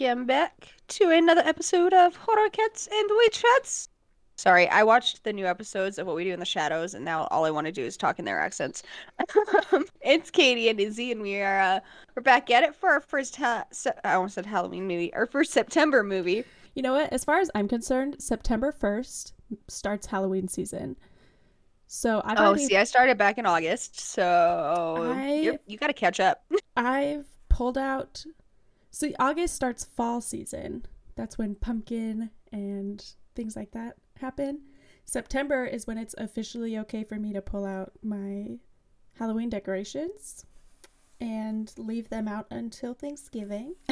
Welcome back to another episode of Horror Cats and Witch Hats. Sorry, I watched the new episodes of What We Do in the Shadows, and now all I want to do is talk in their accents. it's Katie and Izzy, and we are uh, we're back at it for our first ha- se- I almost said Halloween movie, our first September movie. You know what? As far as I'm concerned, September 1st starts Halloween season. So I've oh, already, see, I started back in August, so I- you got to catch up. I've pulled out. See, August starts fall season. That's when pumpkin and things like that happen. September is when it's officially okay for me to pull out my Halloween decorations and leave them out until Thanksgiving.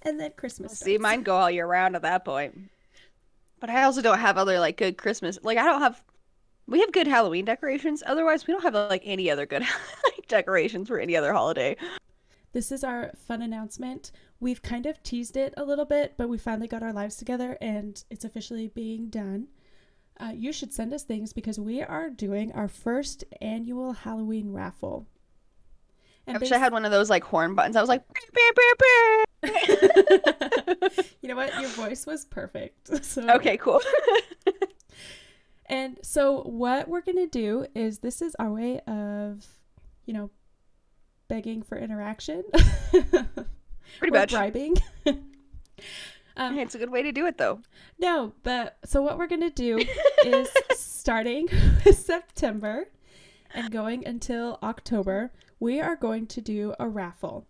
and then Christmas. See, starts. mine go all year round at that point. But I also don't have other like good Christmas. Like I don't have. We have good Halloween decorations. Otherwise, we don't have like any other good like, decorations for any other holiday. This is our fun announcement. We've kind of teased it a little bit, but we finally got our lives together and it's officially being done. Uh, you should send us things because we are doing our first annual Halloween raffle. I wish I had one of those like horn buttons. I was like, "Beep, beep, beep, beep." you know what? Your voice was perfect. So okay, cool. And so what we're going to do is this is our way of, you know, begging for interaction. Pretty much. bribing. um, It's a good way to do it though. No, but so what we're going to do is starting with September and going until October, we are going to do a raffle.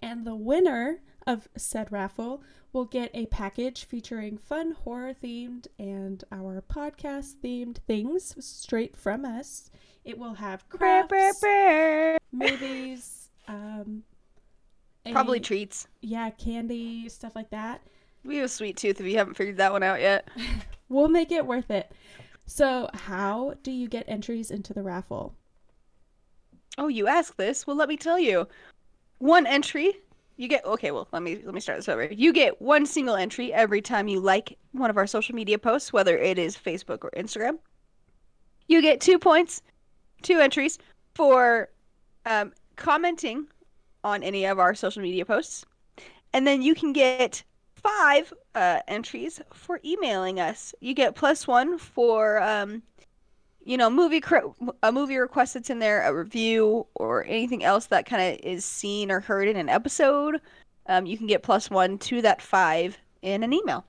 And the winner of said raffle will get a package featuring fun horror themed and our podcast themed things straight from us. It will have crafts, movies, um, Probably a- treats. yeah, candy, stuff like that. We have a sweet tooth if you haven't figured that one out yet. We'll make it worth it. So, how do you get entries into the raffle? Oh, you ask this? Well, let me tell you. One entry, you get okay, well, let me let me start this over. You get one single entry every time you like one of our social media posts, whether it is Facebook or Instagram. You get 2 points, two entries for um, commenting on any of our social media posts. And then you can get five uh, entries for emailing us. You get plus one for um, you know, movie a movie request that's in there, a review, or anything else that kind of is seen or heard in an episode, um, you can get plus one to that five in an email.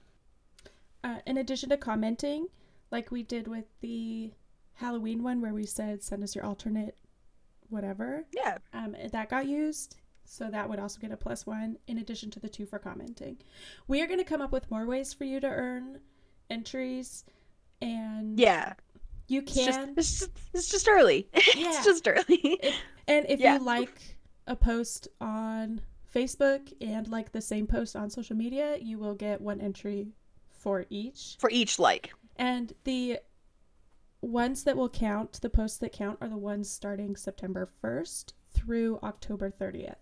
Uh, in addition to commenting, like we did with the Halloween one where we said send us your alternate whatever, Yeah, um, that got used. So that would also get a plus one in addition to the two for commenting. We are going to come up with more ways for you to earn entries, and yeah. you It's just, can. it's just, it's just early. Yeah. it's just early. And if Yeah. you like a post on Facebook and like the same post on social media, you will get one entry for each. For each like. And the ones that will count, the posts that count, are the ones starting September 1st through October 30th.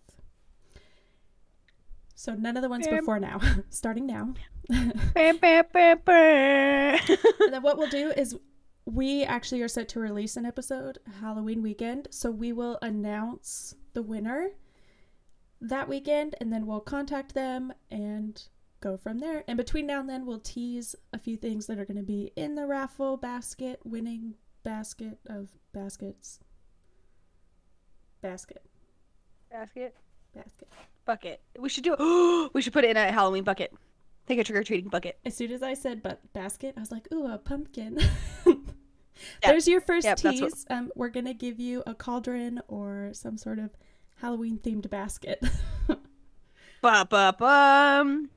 So none of the ones before now, starting now. And then what we'll do is we actually are set to release an episode Halloween weekend. So we will announce the winner that weekend and then we'll contact them and go from there. And between now and then, we'll tease a few things that are going to be in the raffle basket, winning basket of baskets. Basket. Basket. Basket. Bucket. We should do it. we should put it in a Halloween bucket. Take a trick or treating bucket. As soon as I said but basket, I was like, ooh, a pumpkin. There's your first Yep, that's what- tease. Um, we're gonna give you a cauldron or some sort of Halloween themed basket. Ba ba bum.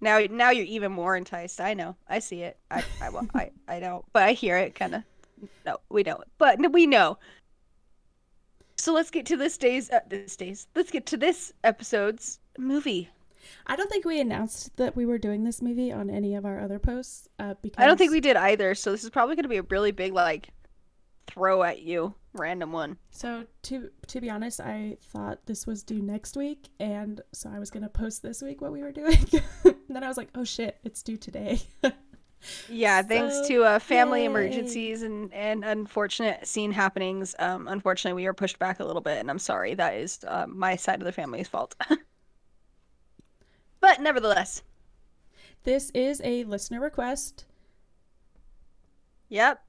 Now, now you're even more enticed. I know. I see it. I, I, I, I don't. But I hear it, kind of. No, we don't. But we know. So let's get to this day's. Uh, this day's. Let's get to this episode's movie. I don't think we announced that we were doing this movie on any of our other posts. Uh, because I don't think we did either. So this is probably going to be a really big like throw at you, random one. So to to be honest, I thought this was due next week, and so I was gonna post this week what we were doing. and then I was like, oh shit, it's due today. Yeah, thanks to uh, family yay. emergencies and, and unfortunate scene happenings. Um, unfortunately, we are pushed back a little bit, and I'm sorry. That is uh, my side of the family's fault. But nevertheless, This is a listener request, yep.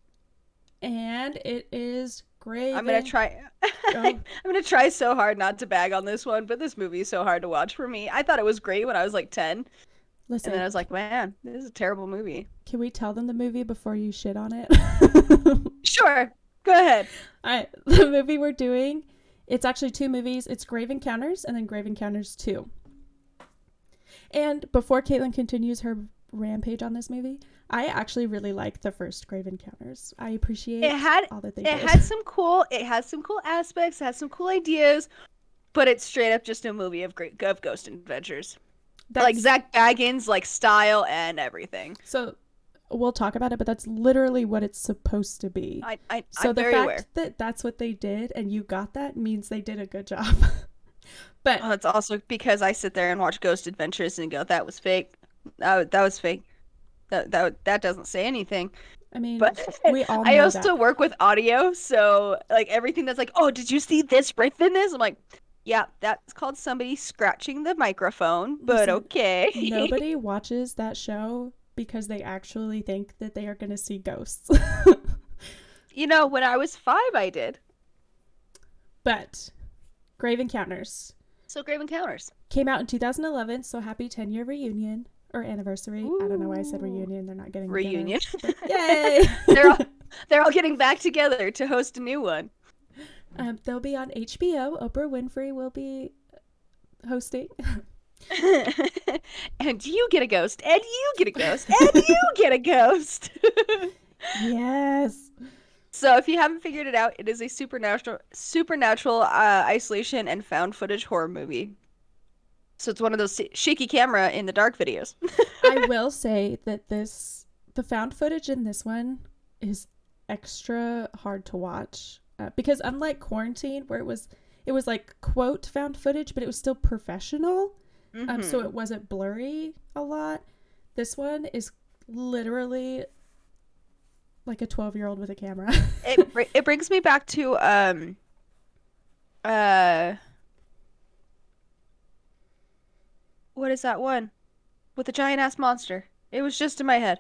and it is great. I'm gonna try. I'm gonna try so hard not to bag on this one, but this movie is so hard to watch for me. I thought it was great when I was like 10, Listen, and then I was like, man, this is a terrible movie. can we tell them the movie before you shit on it? Sure, go ahead. All right, the movie we're doing, it's actually two movies. It's Grave Encounters and then Grave Encounters 2. And before Caitlin continues her rampage on this movie, I actually really like the first Grave Encounters. I appreciate It had all that they it did. had some cool it has some cool aspects, it has some cool ideas, but it's straight up just a movie of great of ghost adventures. Like Zak Bagans like style and everything. So we'll talk about it, but that's literally what it's supposed to be. I, I so I'm the very fact aware. that that's what they did and you got that means they did a good job. but Oh, it's also because I sit there and watch Ghost Adventures and go, that was fake. That, that was fake. That, that that doesn't say anything. I mean, But we all I also that. work with audio, so like everything that's like, oh, did you see this riff in this? I'm like, yeah, that's called somebody scratching the microphone, but Listen, okay. Nobody watches that show because they actually think that they are going to see ghosts. you know, when I was five, I did. but Grave Encounters So Grave Encounters. came out in 2011, so happy 10 year reunion or anniversary. I don't know why I said reunion. They're not getting together. Reunion. Yay! they're all they're all getting back together to host a new one. Um, they'll be on HBO. Oprah Winfrey will be hosting. and you get a ghost, and you get a ghost, and you get a ghost. yes. so if you haven't figured it out, it is a supernatural supernatural uh, isolation and found footage horror movie. So it's one of those shaky camera in the dark videos. I will say that this, the found footage in this one is extra hard to watch uh, because unlike quarantine where it was it was like quote found footage but it was still professional um, so Mhm. it wasn't blurry a lot this one is literally like a 12 year old with a camera it br- it brings me back to um uh what is that one with the giant ass monster? It was just in my head.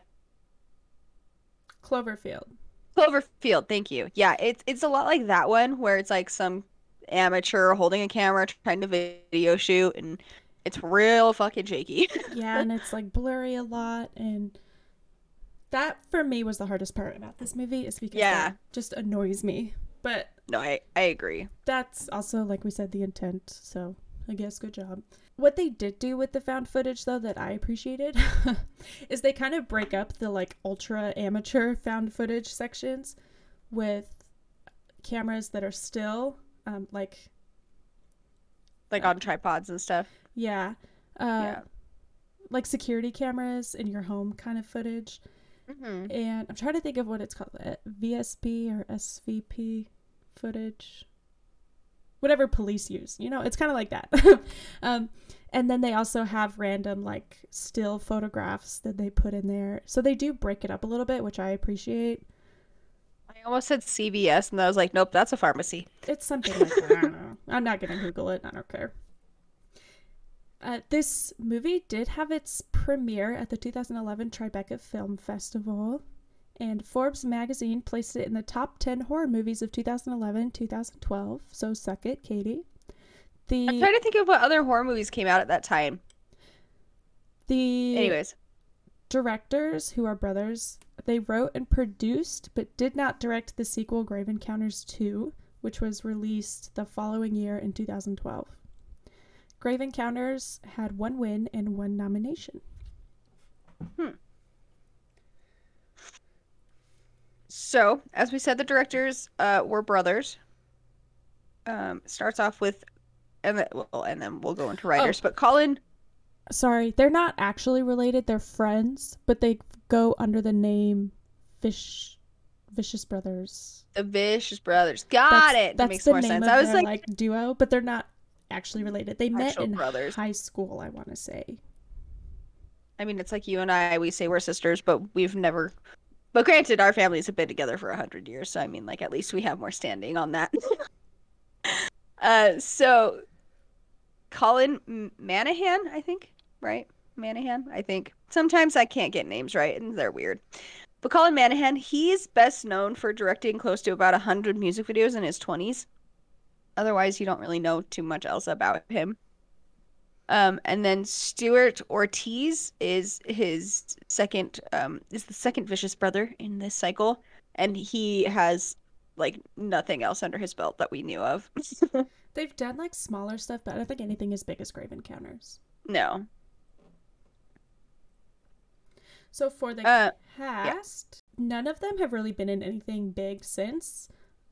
cloverfield Cloverfield, thank you. Yeah, it's it's a lot like that one where it's like some amateur holding a camera trying to video shoot and it's real fucking shaky. yeah and it's like blurry a lot and that for me was the hardest part about this movie is because Yeah. that just annoys me but no, I I agree. that's also like we said the intent so i guess good job. What they did do with the found footage though that i appreciated is they kind of break up the like ultra amateur found footage sections with cameras that are still um, like Like on tripods and stuff. yeah. Uh, Yeah. like security cameras in your home kind of footage. Hmm and i'm trying to think of what it's called uh, vsp or svp footage whatever police use you know it's kind of like that. Um, and then they also have random like still photographs that they put in there. So they do break it up a little bit which i appreciate. I almost said CVS and I was like, nope, that's a pharmacy. it's something like that. I don't know. I'm not gonna google it. I don't care. Uh, this movie did have its premiere at the 2011 Tribeca Film Festival, and Forbes magazine placed it in the top 10 horror movies of 2011 2012. So suck it, Katie. The I'm trying to think of what other horror movies came out at that time. the Anyways, directors, who are brothers, they wrote and produced but did not direct the sequel Grave Encounters 2, which was released the following year in 2012. Grave Encounters had one win and one nomination. Hmm. So as we said, the directors uh, were brothers. Um, starts off with, and then well, and then we'll go into writers. But Colin, Sorry, they're not actually related. They're friends, but they go under the name Fish Vicious Brothers. the Vicious brothers, got that's, it. That makes more sense. I was their, like, duo, but they're not actually related. They met in brothers. high school, I want to say. I mean, it's like you and I. We say we're sisters, but we've never. But granted, our families have been together for a hundred years, so I mean, like at least we have more standing on that. uh, so Colin Manahan, I think. right? Manahan, I think. Sometimes I can't get names right, and they're weird. But Colin Manahan, he's best known for directing close to about 100 music videos in his 20s. Otherwise, you don't really know too much else about him. Um, and then Stuart Ortiz is his second, um, is the second vicious brother in this cycle, and he has like nothing else under his belt that we knew of. They've done like smaller stuff, but I don't think anything as big as Grave Encounters. no. So for the Uh, cast, none of them have really been in anything big since.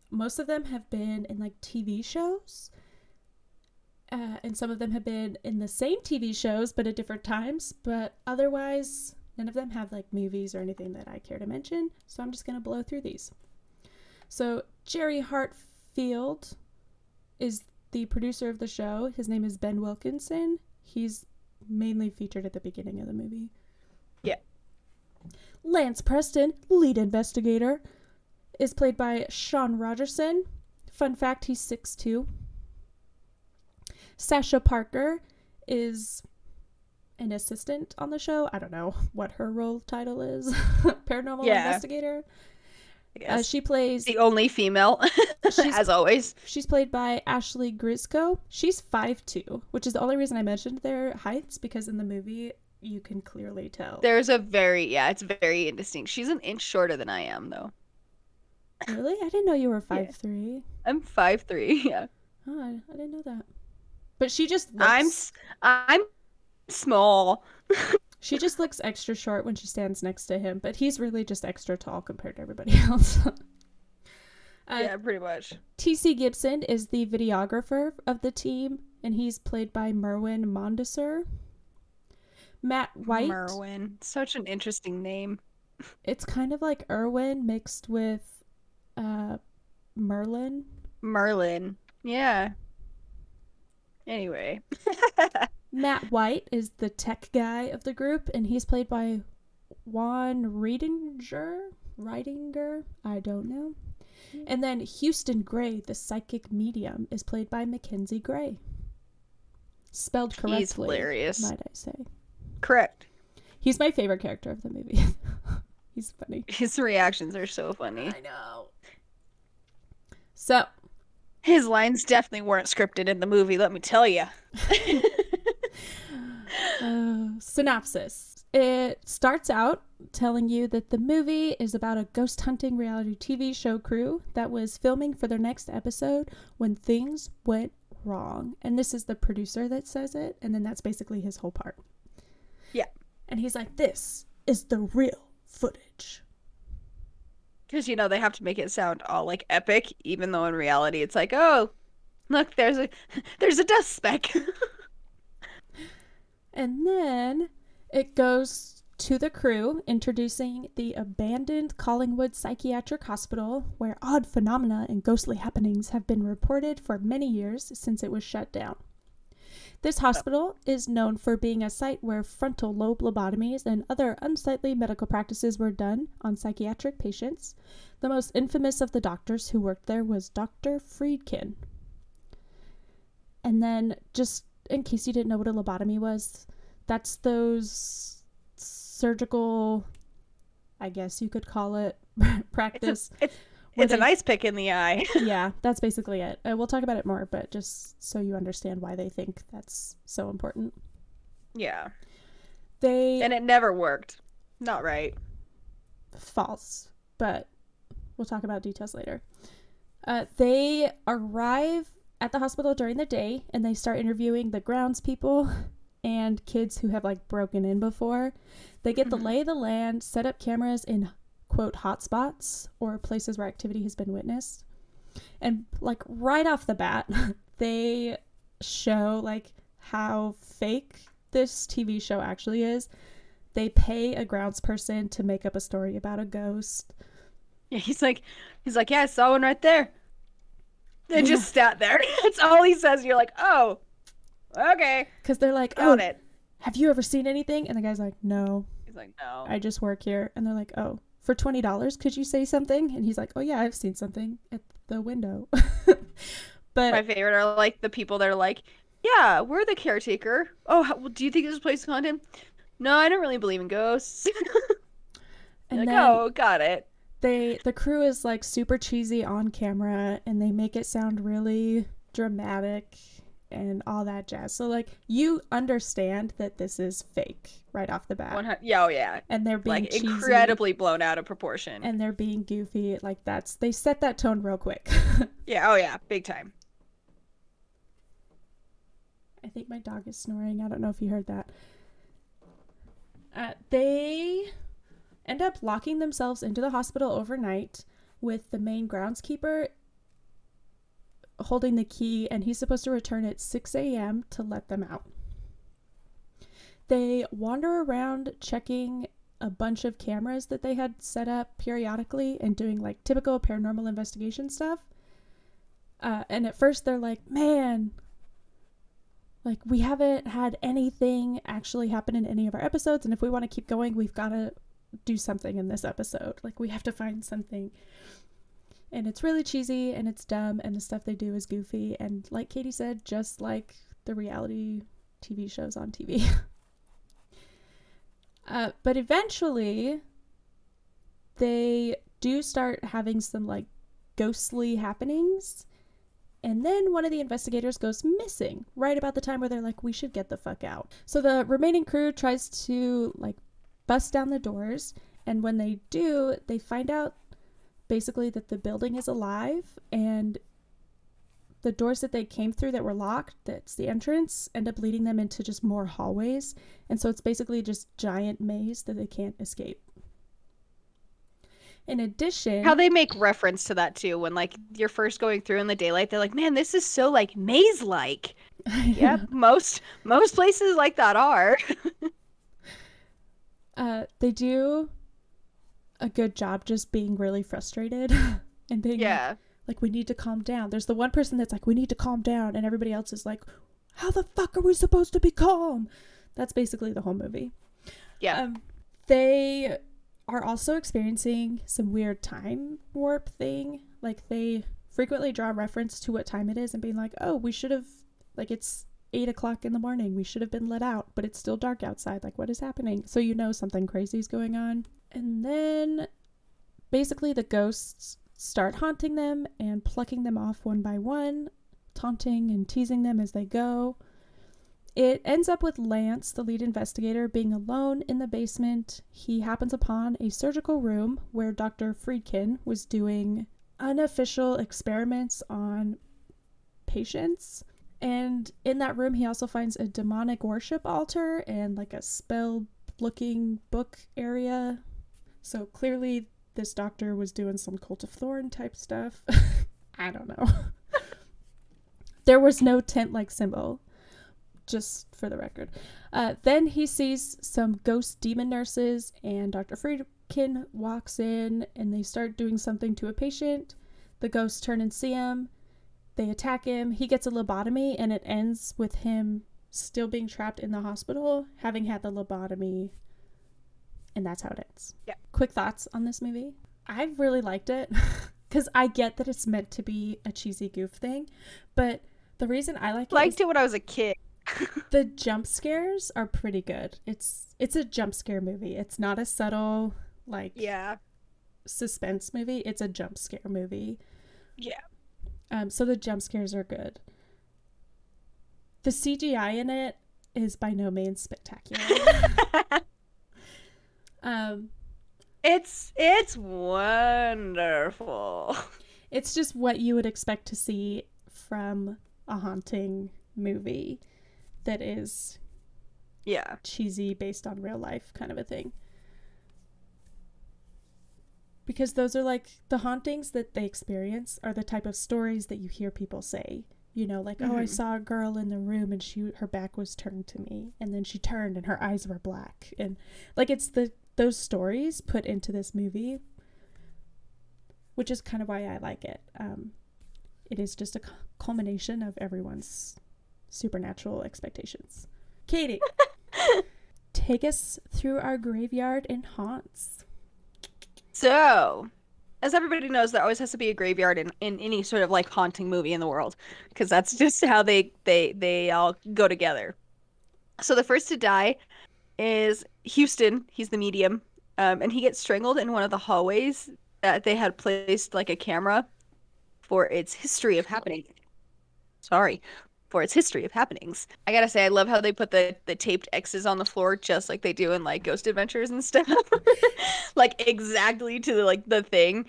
Most of them have been in like TV shows. Uh, and some of them have been in the same TV shows but at different times. But otherwise, none of them have like movies or anything that I care to mention. So I'm just going to blow through these. So Jerry Hartfield is the producer of the show. His name is Ben Wilkinson. He's mainly featured at the beginning of the movie. Yeah. Lance Preston, lead investigator, is played by Sean Rogerson. Fun fact, he's 6'2. Sasha Parker is an assistant on the show. I don't know what her role title is. Paranormal Yeah. investigator. I Uh, she plays the only female, She's- as always. She's played by Ashleigh Gryzko. She's 5'2, which is the only reason I mentioned their heights because in the movie you can clearly tell. There's a very, yeah, it's very indistinct. She's an inch shorter than I am, though. Really? I didn't know you were Yeah. 5'3. I'm five three. Yeah, Oh, I, I didn't know that. But she just looks, I'm, I'm small. she just looks extra short when she stands next to him, but he's really just extra tall compared to everybody else. uh, yeah, pretty much. TC Gibson is the videographer of the team, and he's played by Merwin Mondesir. Matt White. Merwin, such an interesting name. It's kind of like Irwin mixed with uh, Merlin. Merlin. Yeah. Anyway. Matt White is the tech guy of the group, and he's played by Juan Riedinger. Riedinger? I don't know. Hmm. And then Houston Gray, the psychic medium, is played by Mackenzie Gray. Spelled correctly. He's hilarious. Might I say. Correct. He's my favorite character of the movie. he's funny. His reactions are so funny. I know. So, His lines definitely weren't scripted in the movie, let me tell you. Uh, synopsis. It starts out telling you that the movie is about a ghost hunting reality TV show crew that was filming for their next episode when things went wrong. And this is the producer that says it, and then that's basically his whole part. Yeah. And he's like, This is the real footage. Because, you know, they have to make it sound all like epic, even though in reality it's like, oh, look, there's a there's a dust speck. And then it goes to the crew introducing the abandoned Collingwood Psychiatric Hospital, where odd phenomena and ghostly happenings have been reported for many years since it was shut down. This hospital is known for being a site where frontal lobe lobotomies and other unsightly medical practices were done on psychiatric patients. The most infamous of the doctors who worked there was Dr. Friedkin. And then, just in case you didn't know what a lobotomy was, that's those surgical, I guess you could call it, practice. it's it's a they- nice pick in the eye. yeah, that's basically it. Uh, we'll talk about it more, but just so you understand why they think that's so important. yeah. They And it never worked. Not right. false, but we'll talk about details later. Uh, they arrive at the hospital during the day and they start interviewing the grounds people and kids who have like broken in before. They get the Mhm. lay of the land, set up cameras in quote hotspots or places where activity has been witnessed. And like right off the bat, they show like how fake this TV show actually is. They pay a grounds person to make up a story about a ghost. Yeah, he's like, he's like, yeah, I saw one right there. They just sat there. That's all he says. You're like, oh, okay, Because they're like, oh, got it. have you ever seen anything? And the guy's like, no, He's like, no. I just work here. And they're like, oh, for $20, could you say something? And he's like, oh, yeah, I've seen something at the window. but My favorite are like the people that are like, Yeah, we're the caretaker. Oh, how, well, do you think this place is haunted? No, I don't really believe in ghosts. And like, then oh, got it. they the crew is like super cheesy on camera and they make it sound really dramatic and all that jazz. So like you understand that this is fake right off the bat. Yeah, oh yeah. And they're being Like cheesy incredibly blown out of proportion. and they're being goofy. Like that's they set that tone real quick. yeah, oh yeah, big time. I think my dog is snoring. I don't know if you heard that. Uh, they end up locking themselves into the hospital overnight with the main groundskeeper holding the key, and he's supposed to return at 6 a.m. to let them out. They wander around checking a bunch of cameras that they had set up periodically and doing like typical paranormal investigation stuff. Uh, and at first, they're like, man, like we haven't had anything actually happen in any of our episodes and if we want to keep going we've got to do something in this episode like we have to find something and it's really cheesy and it's dumb and the stuff they do is goofy and like katie said just like the reality tv shows on tv uh, but eventually they do start having some like ghostly happenings and then one of the investigators goes missing right about the time where they're like, we should get the fuck out. So the remaining crew tries to like bust down the doors. And when they do, they find out basically that the building is alive and the doors that they came through that were locked, that's the entrance, end up leading them into just more hallways. And so it's basically just giant maze that they can't escape. In addition, How they make reference to that too when like you're first going through in the daylight, they're like, "Man, this is so like maze-like." Yep, most most places like that are. uh, they do a good job just being really frustrated and being like, like, we need to calm down. There's the one person that's like, we need to calm down, and everybody else is like, how the fuck are we supposed to be calm? That's basically the whole movie. Yeah. Um, they are also experiencing some weird time warp thing. Like they frequently draw reference to what time it is and being like, oh, we should have, like, it's eight o'clock in the morning. We should have been let out, but it's still dark outside. Like, what is happening? So you know something crazy is going on. And then basically the ghosts start haunting them and plucking them off one by one, taunting and teasing them as they go. It ends up with Lance, the lead investigator, being alone in the basement. He happens upon a surgical room where Dr. Friedkin was doing unofficial experiments on patients. And in that room, he also finds a demonic worship altar and like a spell looking book area. So clearly, this doctor was doing some Cult of Thorn type stuff. I don't know. there was no tent like symbol, just for the record. Uh, then he sees some ghost demon nurses, and Dr. Friedkin walks in and they start doing something to a patient. The ghosts turn and see him. They attack him. He gets a lobotomy, and it ends with him still being trapped in the hospital, having had the lobotomy, and that's how it ends. Yeah. Quick thoughts on this movie? I really liked it because I get that it's meant to be a cheesy goof thing, but the reason I like it is Liked it when I was a kid. the jump scares are pretty good. It's it's a jump scare movie. It's not a subtle like Yeah. suspense movie. It's a jump scare movie. Yeah. Um, so the jump scares are good. The CGI in it is by no means spectacular. um, It's it's wonderful. it's just what you would expect to see from a haunting movie that is Yeah. cheesy based on real life kind of a thing. Because those are like the hauntings that they experience are the type of stories that you hear people say. You know, like, oh, I Mhm. saw a girl in the room and she her back was turned to me and then she turned and her eyes were black. And like it's the those stories put into this movie which is kind of why I like it. Um it is just a culmination of everyone's supernatural expectations. Katie, take us through our graveyard and haunts. So, as everybody knows, there always has to be a graveyard in, in any sort of like haunting movie in the world because that's just how they they they all go together. So the first to die is Houston. He's the medium, um, and he gets strangled in one of the hallways that they had placed like a camera for its history of happening. Sorry, for its history of happenings. I gotta say, I love how they put the the taped X's on the floor, just like they do in like Ghost Adventures and stuff, like exactly to the, like the thing.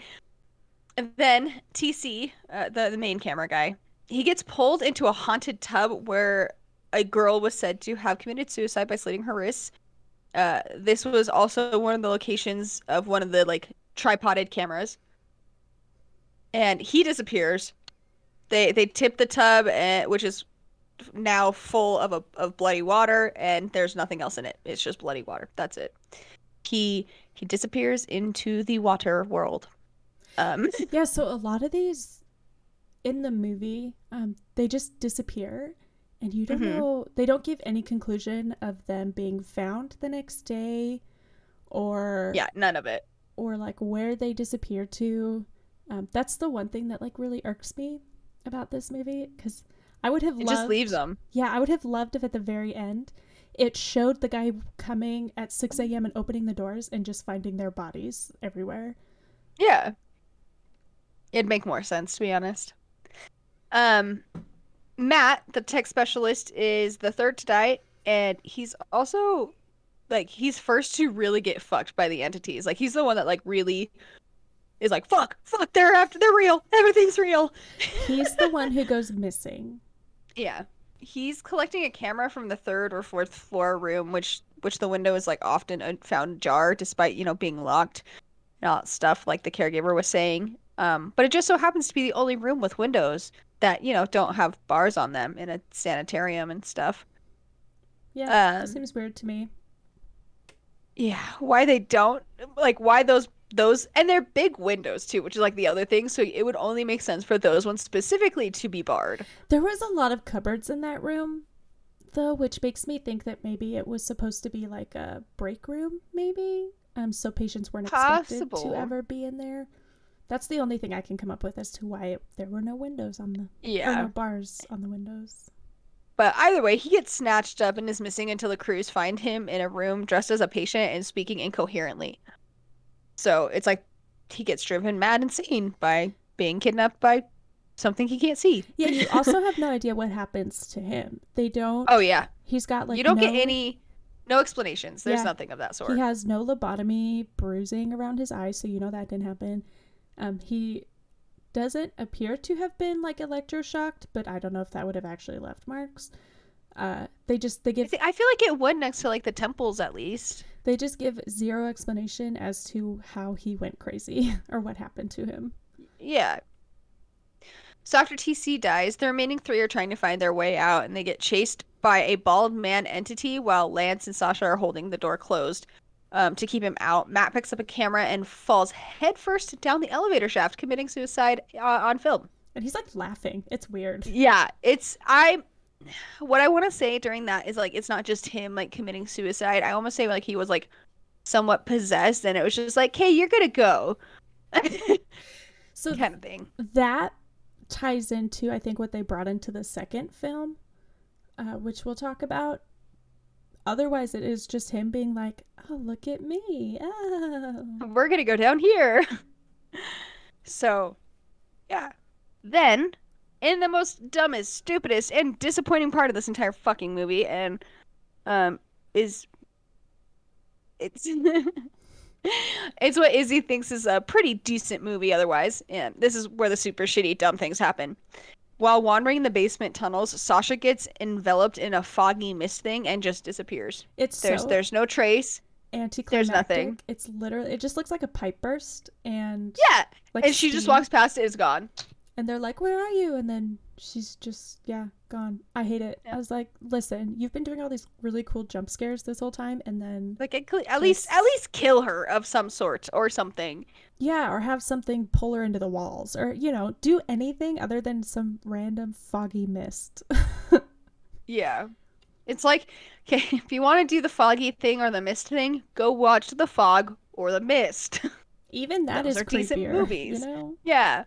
And then TC, uh, the the main camera guy, he gets pulled into a haunted tub where a girl was said to have committed suicide by slitting her wrists. Uh, this was also one of the locations of one of the like tripoded cameras. And he disappears. They they tip the tub, and, which is now full of a, of bloody water, and there's nothing else in it. It's just bloody water. That's it. He he disappears into the water world. Um, yeah, so a lot of these in the movie, um, they just disappear and you don't Mhm. know they don't give any conclusion of them being found the next day or yeah, none of it. or like where they disappear to um, that's the one thing that like really irks me about this movie because i would have It loved just leaves them. yeah i would have loved if at the very end it showed the guy coming at 6 a.m and opening the doors and just finding their bodies everywhere Yeah. It'd make more sense to be honest. Um Matt, the tech specialist, is the third to die, and he's also like he's first to really get fucked by the entities. Like he's the one that like really is like, fuck, fuck, they're after they're real. Everything's real. he's the one who goes missing Yeah. He's collecting a camera from the third or fourth floor room, which which the window is like often found ajar despite, you know, being locked and all that stuff like the caregiver was saying. Um, but it just so happens to be the only room with windows that, you know, don't have bars on them in a sanitarium and stuff. yeah Um, seems weird to me Yeah, why they don't like why those those and they're big windows too, which is like the other thing, so it would only make sense for those ones specifically to be barred. There was a lot of cupboards in that room, though, which makes me think that maybe it was supposed to be like a break room, maybe. Um, so patients weren't expected Possible. to ever be in there. That's the only thing I can come up with as to why it, there were no windows on the Yeah. no bars on the windows. But either way, he gets snatched up and is missing until the crews find him in a room dressed as a patient and speaking incoherently. So it's like he gets driven mad insane by being kidnapped by something he can't see. Yeah, you also have no idea what happens to him. They don't. Oh yeah, He's got like you don't get any, no explanations. There's Yeah. nothing of that sort. He has no lobotomy bruising around his eyes, so you know that didn't happen. Um, he doesn't appear to have been like electroshocked, but I don't know if that would have actually left marks. Uh, they just they give I feel like it would next to like the temples at least. they just give zero explanation as to how he went crazy or what happened to him. Yeah. So after TC dies, the remaining three are trying to find their way out, and they get chased by a bald man entity while Lance and Sasha are holding the door closed um, to keep him out. Matt picks up a camera and falls headfirst down the elevator shaft, committing suicide uh, on film. And he's like laughing. It's weird. Yeah, it's I. What I want to say during that is like it's not just him like committing suicide. I almost say like he was like somewhat possessed, and it was just like, "Hey, you're gonna go," So kind of thing. that ties into I think what they brought into the second film, uh, which we'll talk about. Otherwise, it is just him being like, "Oh, look at me! Oh, we're gonna go down here. so, yeah. Then, in the most dumbest, stupidest, and disappointing part of this entire fucking movie, and um, is it's it's what Izzy thinks is a pretty decent movie. Otherwise, and this is where the super shitty dumb things happen. While wandering the basement tunnels, Sasha gets enveloped in a foggy mist thing and just disappears. it's There's so there's no trace. anticlimactic. nothing. It's literally it just looks like a pipe burst, and Yeah, like and she just walks past it, is gone. and they're like, "Where are you?" And then she's just yeah gone. I hate it. Yeah. I was like, "Listen, you've been doing all these really cool jump scares this whole time, and then Like at, cle- at least at least kill her of some sort or something. yeah, or have something pull her into the walls, or you know, do anything other than some random foggy mist." Yeah. It's like okay, if you want to do the foggy thing or the mist thing, go watch the fog or the mist. Even that Those is are decent movies. You know? Yeah.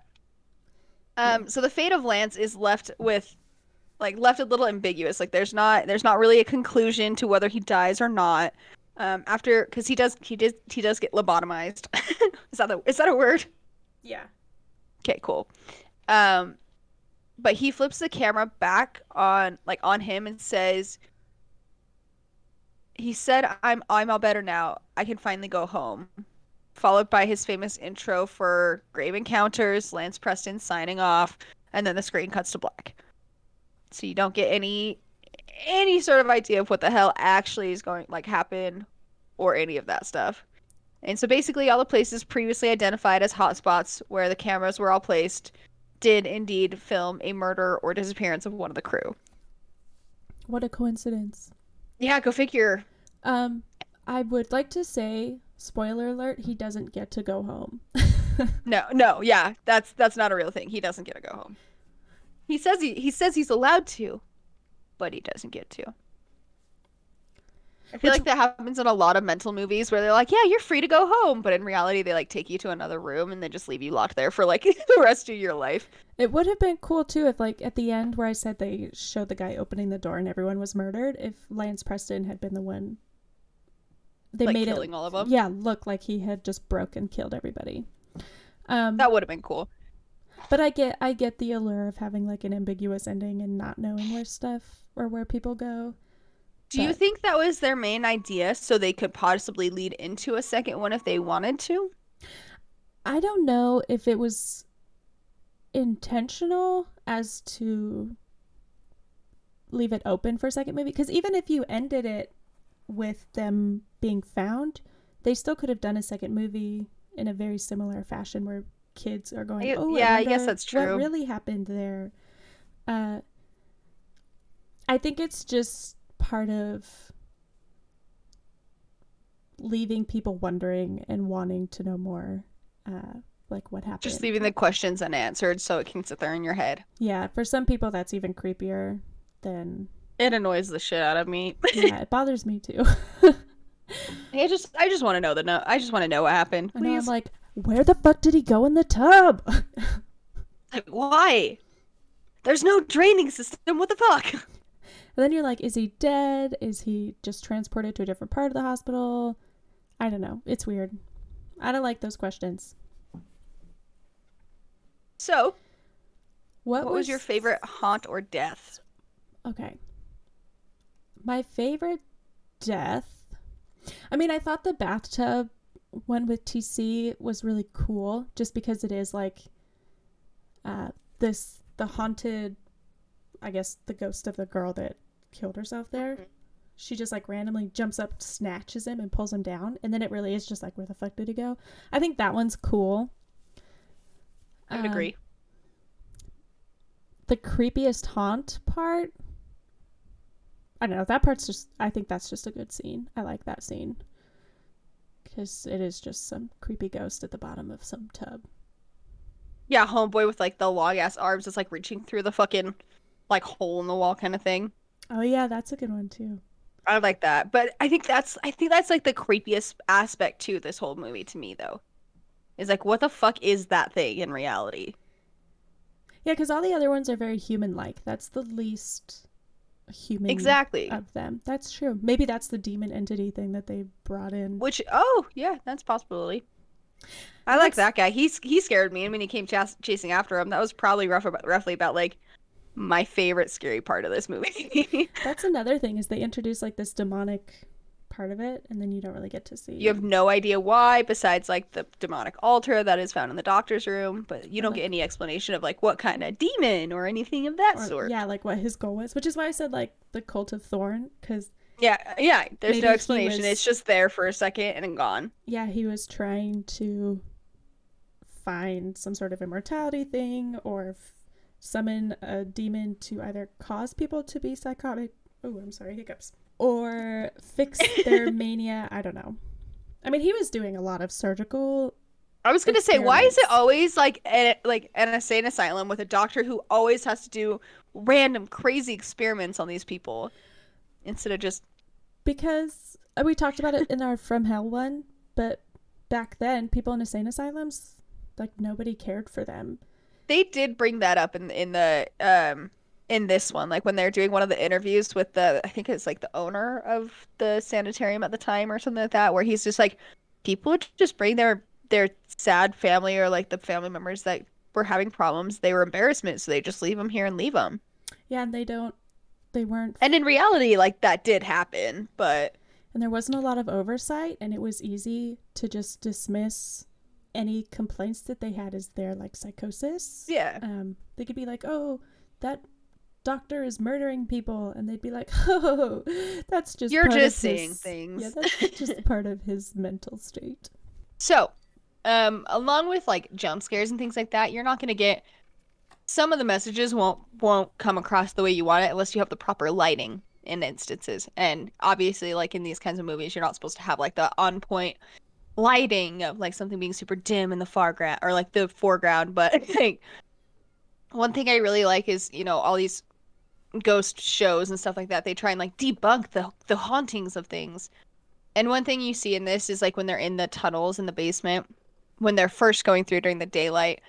Um, so the fate of Lance is left with like left a little ambiguous. Like there's not there's not really a conclusion to whether he dies or not. Um, after because he does he did he does get lobotomized. is that the, is that a word? Yeah. Okay, cool. Um, but he flips the camera back on like on him and says, "He said I'm I'm all better now. I can finally go home." Followed by his famous intro for Grave Encounters, Lance Preston signing off, and then the screen cuts to black. So you don't get any any sort of idea of what the hell actually is going like happen or any of that stuff. And so basically all the places previously identified as hotspots where the cameras were all placed did indeed film a murder or disappearance of one of the crew. What a coincidence. Yeah, go figure. Um, I would like to say, spoiler alert, he doesn't get to go home. No, no, yeah, that's that's not a real thing. He doesn't get to go home. He says he he says he's allowed to, but he doesn't get to. I feel Which- like that happens in a lot of mental movies where they're like, "Yeah, you're free to go home," but in reality, they like take you to another room and then just leave you locked there for like the rest of your life. It would have been cool too if, like, at the end where I said they showed the guy opening the door and everyone was murdered, if Lance Preston had been the one. They like made killing it, all of them. yeah, look like he had just broke and killed everybody. Um, That would have been cool. But I get, I get the allure of having like an ambiguous ending and not knowing where stuff or where people go. Do you think that was their main idea so they could possibly lead into a second one if they wanted to? I don't know if it was intentional as to leave it open for a second movie because even if you ended it with them being found, they still could have done a second movie in a very similar fashion where kids are going, I- "Oh, yeah, I guess that's true. What really happened there?" Uh, I think it's just part of leaving people wondering and wanting to know more, uh, like what happened. Just leaving the questions unanswered so it can sit there in your head. Yeah, for some people that's even creepier than It annoys the shit out of me. yeah, it bothers me too. I just I just want to know the no. I just want to know what happened. I know I'm Please. like, where the fuck did he go in the tub? Like, why? There's no draining system. What the fuck? And then you're like, is he dead? Is he just transported to a different part of the hospital? I don't know. It's weird. I don't like those questions. So, What, what was your favorite haunt or death? Okay. My favorite death. I mean, I thought the bathtub one with TC was really cool just because it is like uh this the haunted I guess the ghost of the girl that killed herself there. Mhm. She just like randomly jumps up, snatches him and pulls him down and then it really is just like where the fuck did he go? I think that one's cool. I would Um, agree. the creepiest haunt part i don't know that part's just i think that's just a good scene i like that scene because it is just some creepy ghost at the bottom of some tub Yeah, homeboy with like the long ass arms is like reaching through the fucking like hole in the wall kind of thing. oh yeah that's a good one too I like that. But I think that's I think that's like the creepiest aspect to this whole movie to me though. Is like what the fuck is that thing in reality? yeah because all the other ones are very human like that's the least human Exactly. of them that's true maybe that's the demon entity thing that they brought in Which oh yeah, that's possibility. I like that guy. He's he scared me, and when he came chas- chasing after him, that was probably rough about, roughly about like my favorite scary part of this movie. that's another thing is they introduce like this demonic part of it and then you don't really get to see you have no idea why, besides like the demonic altar that is found in the doctor's room, but you don't get any explanation of like what kind of demon or anything of that or, sort. yeah like what his goal was which is why i said like the cult of thorn because Yeah, yeah. There's no explanation. was- It's just there for a second and then gone. yeah, he was trying to find some sort of immortality thing or f- summon a demon to either cause people to be psychotic. Oh, I'm sorry, hiccups. Or fix their mania. I don't know. I mean, he was doing a lot of surgical. I was gonna say, why is it always like a, like an insane asylum with a doctor who always has to do random crazy experiments on these people instead of just Because uh, we talked about it in our From Hell one, but back then, people in insane asylums, like nobody cared for them. They did bring that up in in the um in this one, like when they're doing one of the interviews with the I think it's like the owner of the sanitarium at the time or something like that, where he's just like people just bring their their sad family or like the family members that were having problems. They were embarrassment, so they just leave them here and leave them. Yeah, and they don't, they weren't, And in reality, like that did happen, but and there wasn't a lot of oversight, and it was easy to just dismiss any complaints that they had as their like psychosis. yeah. Um, they could be like, "Oh, that doctor is murdering people," and they'd be like, "Oh, that's just You're just of saying his- things. Yeah, that's just part of his mental state." So, um, along with like jump scares and things like that, you're not gonna get some of the messages won't won't come across the way you want it unless you have the proper lighting in instances. And obviously, like in these kinds of movies, you're not supposed to have like the on point lighting of like something being super dim in the foreground or like the foreground. But like one thing I really like is you know all these ghost shows and stuff like that. They try and like debunk the the hauntings of things. And one thing you see in this is like when they're in the tunnels in the basement, when they're first going through during the daylight,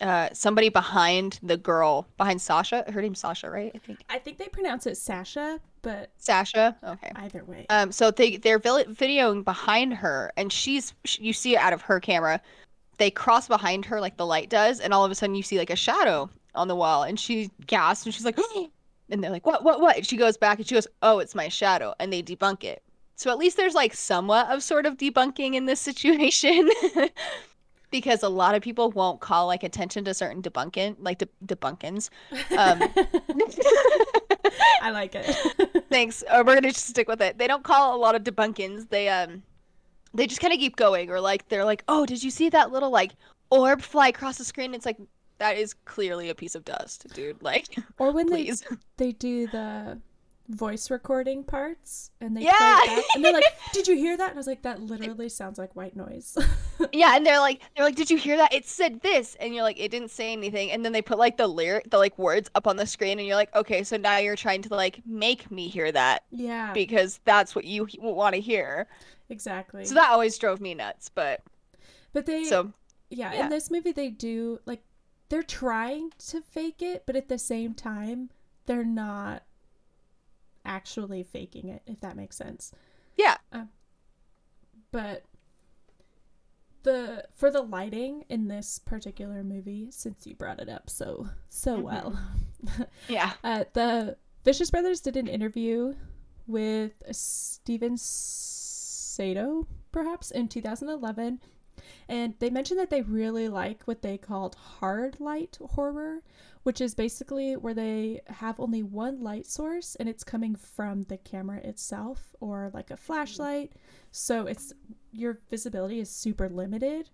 uh, somebody behind the girl, behind Sasha, her name's Sasha, right? I think I think they pronounce it Sasha, but Sasha. Okay. either way. Um, so they they're videoing behind her, and she's you see it out of her camera. They cross behind her like the light does, and all of a sudden you see like a shadow on the wall, and she gasps, and she's like, and they're like, what, what, what? And she goes back, and she goes, oh, it's my shadow, and they debunk it. So at least there's like somewhat of sort of debunking in this situation. Because a lot of people won't call like attention to certain debunking, like de- debunkins. Um, I like it. Thanks. Or we're gonna just stick with it. They don't call a lot of debunkings. They um, they just kind of keep going, or like they're like, oh, did you see that little like orb fly across the screen? It's like that is clearly a piece of dust, dude. Like, or when please. they they do the voice recording parts and they Yeah. play it back, and they're like, "Did you hear that?" And I was like, "That literally sounds like white noise." yeah, and they're like, they're like, did you hear that? It said this, and you're like, it didn't say anything, and then they put like the lyric, the like words up on the screen, and you're like, okay, so now you're trying to like make me hear that yeah, because that's what you want to hear. exactly. So that always drove me nuts. But but they, so yeah, yeah. in this movie they do like they're trying to fake it, but at the same time they're not actually faking it. If that makes sense. yeah, but the for the lighting in this particular movie since you brought it up so so Mhm. well yeah, uh, the vicious brothers did an interview with steven sato perhaps in 2011 and they mentioned that they really like what they called hard light horror which is basically where they have only one light source and it's coming from the camera itself or like a flashlight so it's your visibility is super limited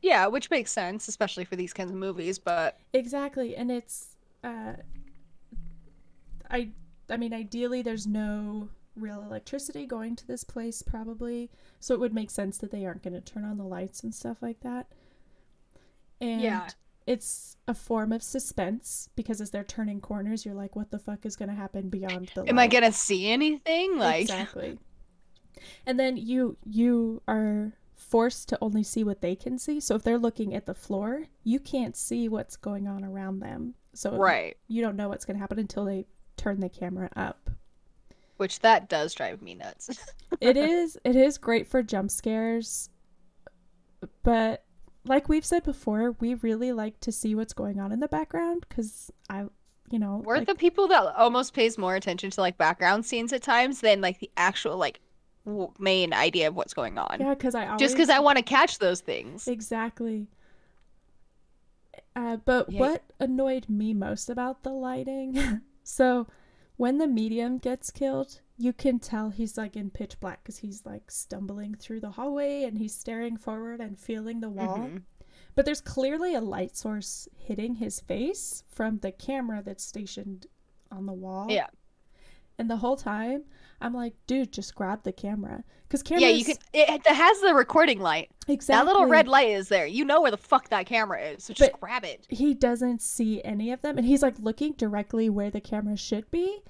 yeah, which makes sense, especially for these kinds of movies. But exactly and it's uh i i mean ideally there's no real electricity going to this place probably. So it would make sense that they aren't going to turn on the lights and stuff like that. And Yeah. it's a form of suspense because as they're turning corners you're like what the fuck is going to happen beyond the am I gonna see anything? Like, exactly. And then you you are forced to only see what they can see. So if they're looking at the floor you can't see what's going on around them. So right? you don't know what's going to happen until they turn the camera up Which that does drive me nuts. it is it is great for jump scares but like we've said before we really like to see what's going on in the background because i you know We're like- the people that almost pays more attention to like background scenes at times than like the actual like w- main idea of what's going on. yeah because i always, Just because I want to catch those things. Exactly. Uh, but Yeah. what annoyed me most about the lighting? so, when the medium gets killed, you can tell he's like in pitch black because he's like stumbling through the hallway and he's staring forward and feeling the wall. Mhm. But there's clearly a light source hitting his face from the camera that's stationed on the wall. Yeah. And the whole time, I'm like, dude, just grab the camera. Because camera. Yeah, you can. It, it has the recording light. Exactly. That little red light is there. You know where the fuck that camera is, so just But- grab it. he doesn't see any of them and he's like looking directly where the camera should be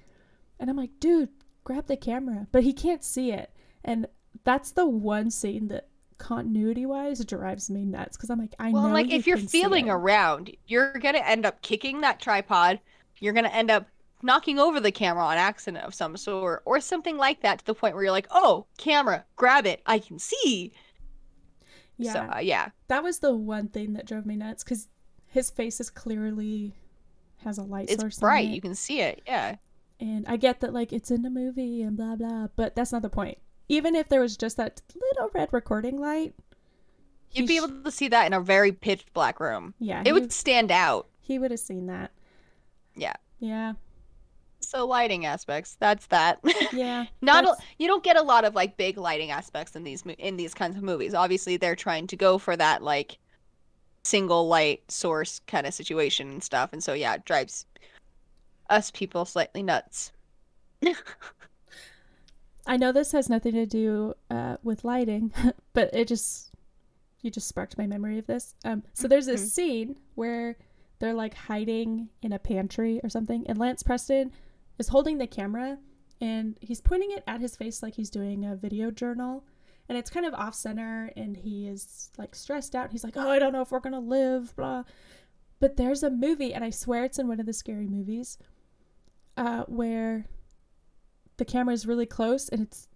and i'm like dude grab the camera but he can't see it and that's the one scene that continuity wise drives me nuts because I'm like, I well, know. like you if you're feeling around, you're gonna end up kicking that tripod. You're gonna end up knocking over the camera on accident of some sort, or something like that, to the point where you're like, "Oh, camera, grab it! I can see." yeah, So uh, yeah, that was the one thing that drove me nuts because his face is clearly has a light it's source. bright. it. You can see it. Yeah. And I get that like it's in the movie and blah blah, but that's not the point. Even if there was just that little red recording light, You'd be sh- able to see that in a very pitch black room. yeah, It would stand out. he would have seen that. Yeah. Yeah. So lighting aspects. That's that. Yeah. Not a, you don't get a lot of like big lighting aspects in these in these kinds of movies. Obviously, they're trying to go for that like single light source kind of situation and stuff. And so yeah, it drives us people slightly nuts. I know this has nothing to do uh, with lighting, but it just you just sparked my memory of this. Um, so there's this Mhm. scene where they're like hiding in a pantry or something, and Lance Preston is holding the camera and he's pointing it at his face like he's doing a video journal, and it's kind of off center, and he is like stressed out. He's like, "Oh, I don't know if we're gonna live," blah. But there's a movie, and I swear it's in one of the scary movies, uh, where the camera is really close and it's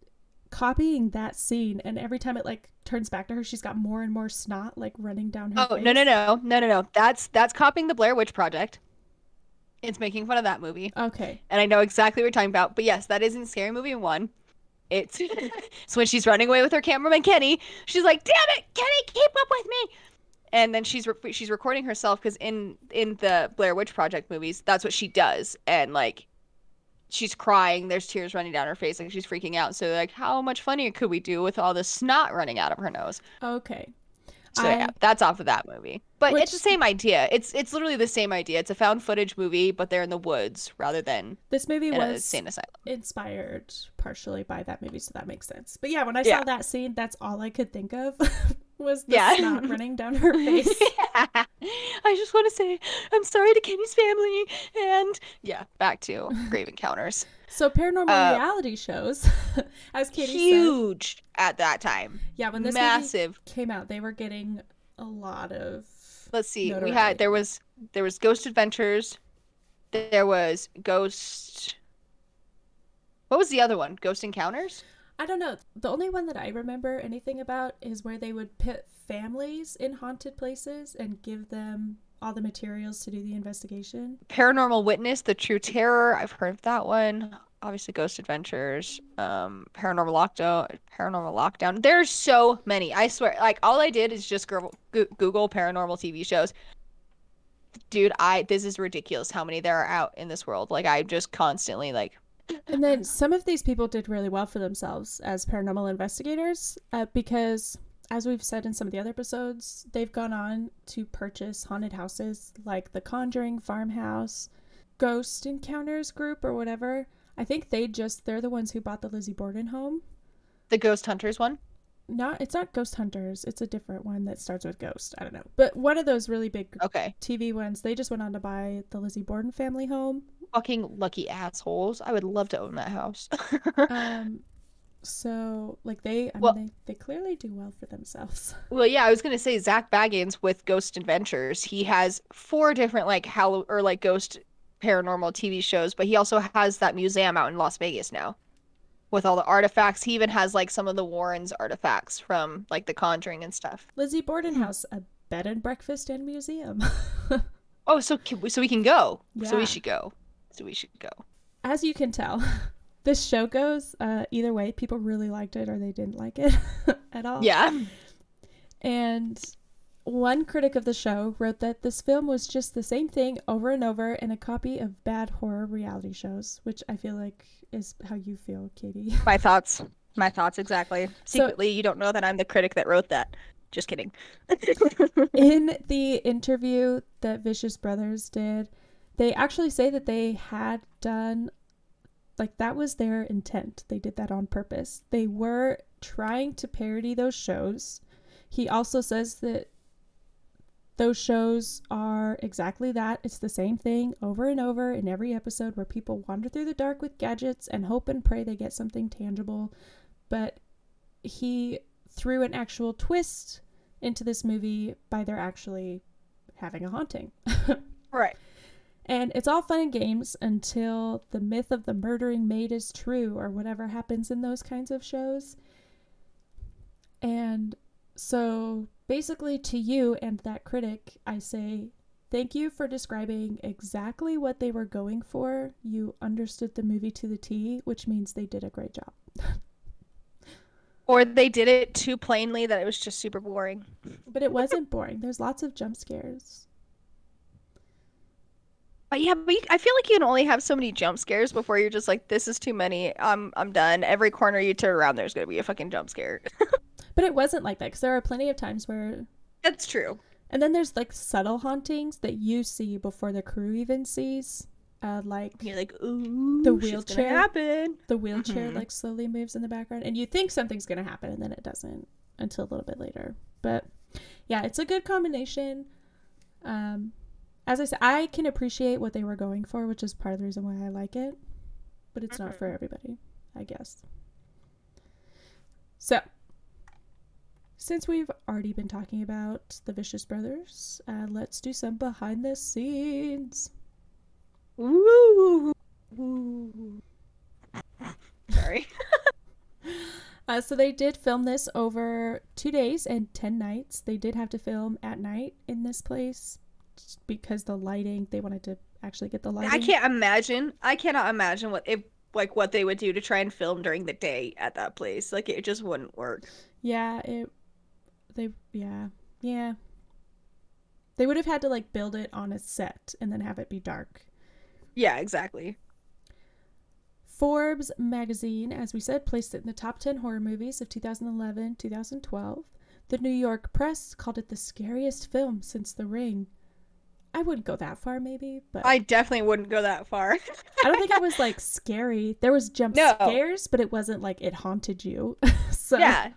copying that scene and every time it like turns back to her she's got more and more snot like running down her Oh face. no no no no no no! That's that's copying the Blair Witch Project. It's making fun of that movie, okay and I know exactly what you're talking about. But yes, that is in Scary Movie One. It's it's when she's running away with her cameraman Kenny. She's like, "Damn it, Kenny, keep up with me!" And then she's re- she's recording herself because in in the Blair Witch Project movies, that's what she does, and like she's crying. There's tears running down her face, like she's freaking out. So like, how much funnier could we do with all the snot running out of her nose? okay So I- yeah, that's off of that movie. But it's the same idea. It's it's literally the same idea. It's a found footage movie, but they're in the woods rather than this movie was insane asylum. inspired partially by that movie so that makes sense but yeah when i Yeah. saw that scene that's all i could think of was the Yeah. snot running down her face I just want to say I'm sorry to Kenny's family, and yeah, back to Grave Encounters. so paranormal Uh, reality shows as katie said Huge at that time, yeah when this massive. came out they were getting a lot of Let's see. We had there was there was Ghost Adventures, there was Ghost. What was the other one? Ghost Encounters. I don't know. The only one that I remember anything about is where they would put families in haunted places and give them all the materials to do the investigation. Paranormal Witness, The True Terror. I've heard of that one. Obviously, Ghost Adventures, um, Paranormal Lockdown, Paranormal Lockdown. There's so many. I swear, like all I did is just Google, Google paranormal TV shows. Dude, I this is ridiculous how many there are out in this world. Like I'm just constantly like And then some of these people did really well for themselves as paranormal investigators uh, because, as we've said in some of the other episodes, they've gone on to purchase haunted houses like the Conjuring Farmhouse, Ghost Encounters Group, or whatever. I think they just, they're the ones who bought the Lizzie Borden home. the Ghost Hunters one. Not, it's not Ghost Hunters, it's a different one that starts with Ghost. I don't know. But one of those really big Okay. TV ones, they just went on to buy the Lizzie Borden family home. Fucking lucky assholes. I would love to own that house. Um, so like they, I Well- mean, they, they clearly do well for themselves. Well, yeah, I was gonna say Zak Bagans with Ghost Adventures. He has four different like Hall or like ghost paranormal TV shows, but he also has that museum out in Las Vegas now with all the artifacts. He even has like some of the Warrens artifacts from like The Conjuring and stuff. Lizzie Borden House, a bed and breakfast and museum. Oh, so can we, so we can go. Yeah. So we should go. So we should go. As you can tell, this show goes uh, either way. People really liked it or they didn't like it at all. Yeah. And one critic of the show wrote that this film was just the same thing over and over in a copy of bad horror reality shows, which I feel like is how you feel, Katie. My thoughts. My thoughts exactly. So- Secretly, you don't know that I'm the critic that wrote that. Just kidding. in the interview that Vicious Brothers did, they actually say that they had done like that was their intent. They did that on purpose. They were trying to parody those shows. He also says that those shows are exactly that. It's the same thing over and over in every episode where people wander through the dark with gadgets and hope and pray they get something tangible. But he threw an actual twist into this movie by their actually having a haunting. Right. And it's all fun and games until the myth of the murdering maid is true or whatever happens in those kinds of shows. And so basically, to you and that critic, I say thank you for describing exactly what they were going for. You understood the movie to the T, which means they did a great job. Or they did it too plainly that it was just super boring. But it wasn't boring. There's lots of jump scares. But yeah, but you, I feel like you can only have so many jump scares before you're just like, this is too many. I'm I'm done. Every corner you turn around, there's gonna be a fucking jump scare. But it wasn't like that because there are plenty of times where That's true. And then there's like subtle hauntings that you see before the crew even sees. Uh, like You're like, ooh, The wheelchair. happen. the wheelchair Mhm. like slowly moves in the background, and you think something's gonna happen, and then it doesn't until a little bit later. But yeah, it's a good combination. Um, as I said, I can appreciate what they were going for, which is part of the reason why I like it. But it's not for everybody, I guess. So, since we've already been talking about the Vicious Brothers, uh, let's do some behind the scenes. Ooh. Ooh. Sorry. Uh, so they did film this over two days and 10 nights. They did have to film at night in this place because the lighting, they wanted to actually get the lighting. I can't imagine. I cannot imagine what if like what they would do to try and film during the day at that place. Like it just wouldn't work. Yeah, it. They. Yeah. Yeah. They would have had to like build it on a set and then have it be dark. Yeah, exactly. Forbes magazine, as we said, placed it in the top 10 horror movies of 2011 2012. The New York Press called it the scariest film since The Ring. I wouldn't go that far, maybe, but I definitely wouldn't go that far. I don't think it was like scary. There was jump No. scares, but it wasn't like it haunted you. so yeah.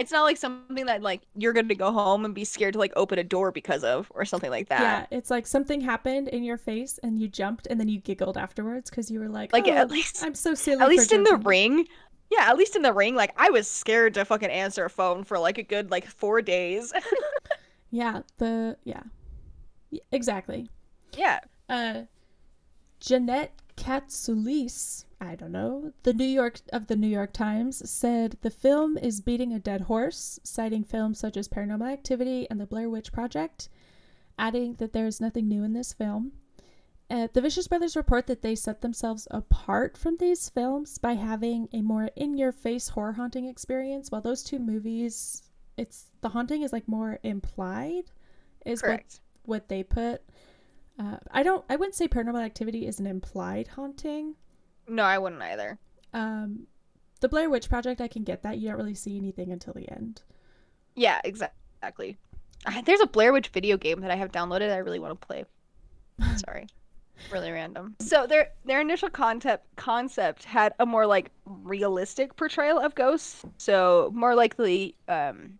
It's not like something that like you're going to go home and be scared to like open a door because of or something like that. yeah, it's like something happened in your face and you jumped and then you giggled afterwards because you were like, Like, "Oh, at least- I'm so silly. At least in the ring. Yeah, at least in the ring like I was scared to fucking answer a phone for like a good like 4 days. Yeah, the yeah, exactly. yeah. Uh, Jeannette Catsoulis, I don't know, the New York of the New York Times said the film is beating a dead horse, citing films such as Paranormal Activity and The Blair Witch Project, adding that there is nothing new in this film. Uh, the Vicious Brothers report that they set themselves apart from these films by having a more in-your-face horror haunting experience, while those two movies, it's the haunting is like more implied, is what what they put. Uh, I don't. I wouldn't say Paranormal Activity is an implied haunting. No, I wouldn't either. Um, the Blair Witch Project, I can get that. You don't really see anything until the end. Yeah, exactly. There's a Blair Witch video game that I have downloaded. I really want to play. Sorry, really random. So their their initial concept concept had a more like realistic portrayal of ghosts. So more likely, um,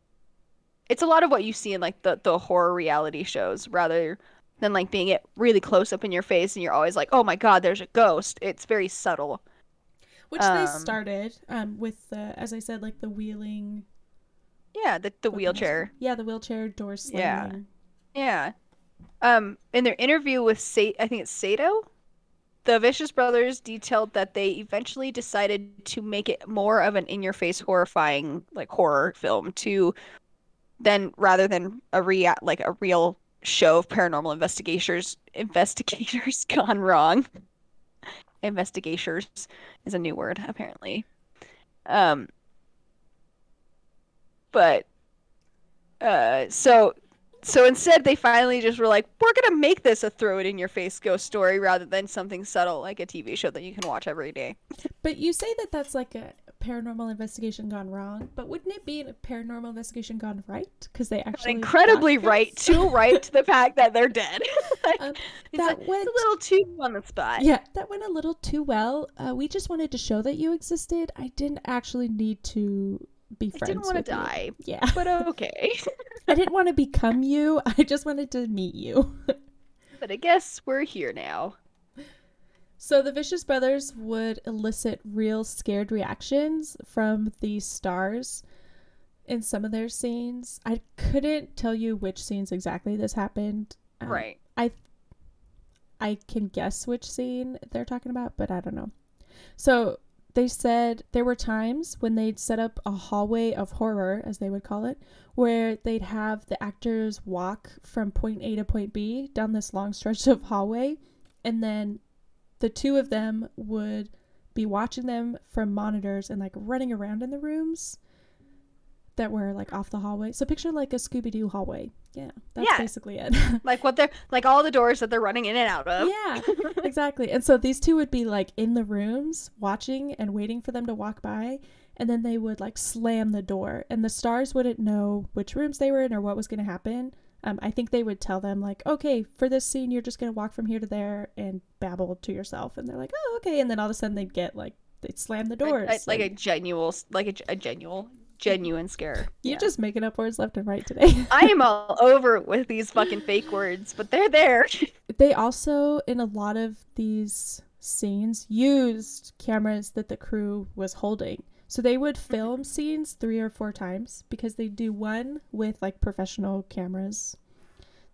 it's a lot of what you see in like the the horror reality shows rather than like being it really close up in your face and you're always like, oh my god, there's a ghost. It's very subtle. Which they Um, started um, with, the, as I said, like the wheeling. Yeah, the the wheelchair. Yeah, the wheelchair door slamming. Yeah. Yeah. Um, in their interview with Sa- I think it's Sato, the Vicious Brothers detailed that they eventually decided to make it more of an in-your-face horrifying like horror film to then rather than a rea- like a real show of paranormal investigators investigators gone wrong. Investigators is a new word apparently. Um but uh so so instead they finally just were like we're gonna make this a throw it in your face ghost story rather than something subtle like a tv show that you can watch every day But you say that that's like a paranormal investigation gone wrong, but wouldn't it be a paranormal investigation gone right? Because they actually incredibly right too right to the fact that they're dead Like, Um, it's, that a, went- it's a little too on the spot Yeah, that went a little too well. Uh, we just wanted to show that you existed. I didn't actually need to be friends. i didn't want to you. die Yeah, but okay I didn't want to become you. I just wanted to meet you. but i guess we're here now So the Vicious Brothers would elicit real scared reactions from the stars in some of their scenes. I couldn't tell you which scenes exactly this happened. Um, Right. I I can guess which scene they're talking about, but I don't know. So they said there were times when they'd set up a hallway of horror, as they would call it, where they'd have the actors walk from point A to point B down this long stretch of hallway, and then the two of them would be watching them from monitors and like running around in the rooms that were like off the hallway. So picture like a Scooby Doo hallway. Yeah, that's Yeah. basically it. Like what they're like all the doors that they're running in and out of. yeah, exactly. And so these two would be like in the rooms watching and waiting for them to walk by. And then they would like slam the door, and the stars wouldn't know which rooms they were in or what was going to happen. Um, I think they would tell them, like, okay, for this scene, you're just going to walk from here to there and babble to yourself. And they're like, oh, okay. And then all of a sudden they'd get like, they'd slam the doors. Like, like a genuine, like a, a genuine, genuine scare. you're Yeah. just making up words left and right today. I am all over with these fucking fake words, but they're there. they also in a lot of these scenes used cameras that the crew was holding so they would mm-hmm. film scenes three or four times because they do one with like professional cameras.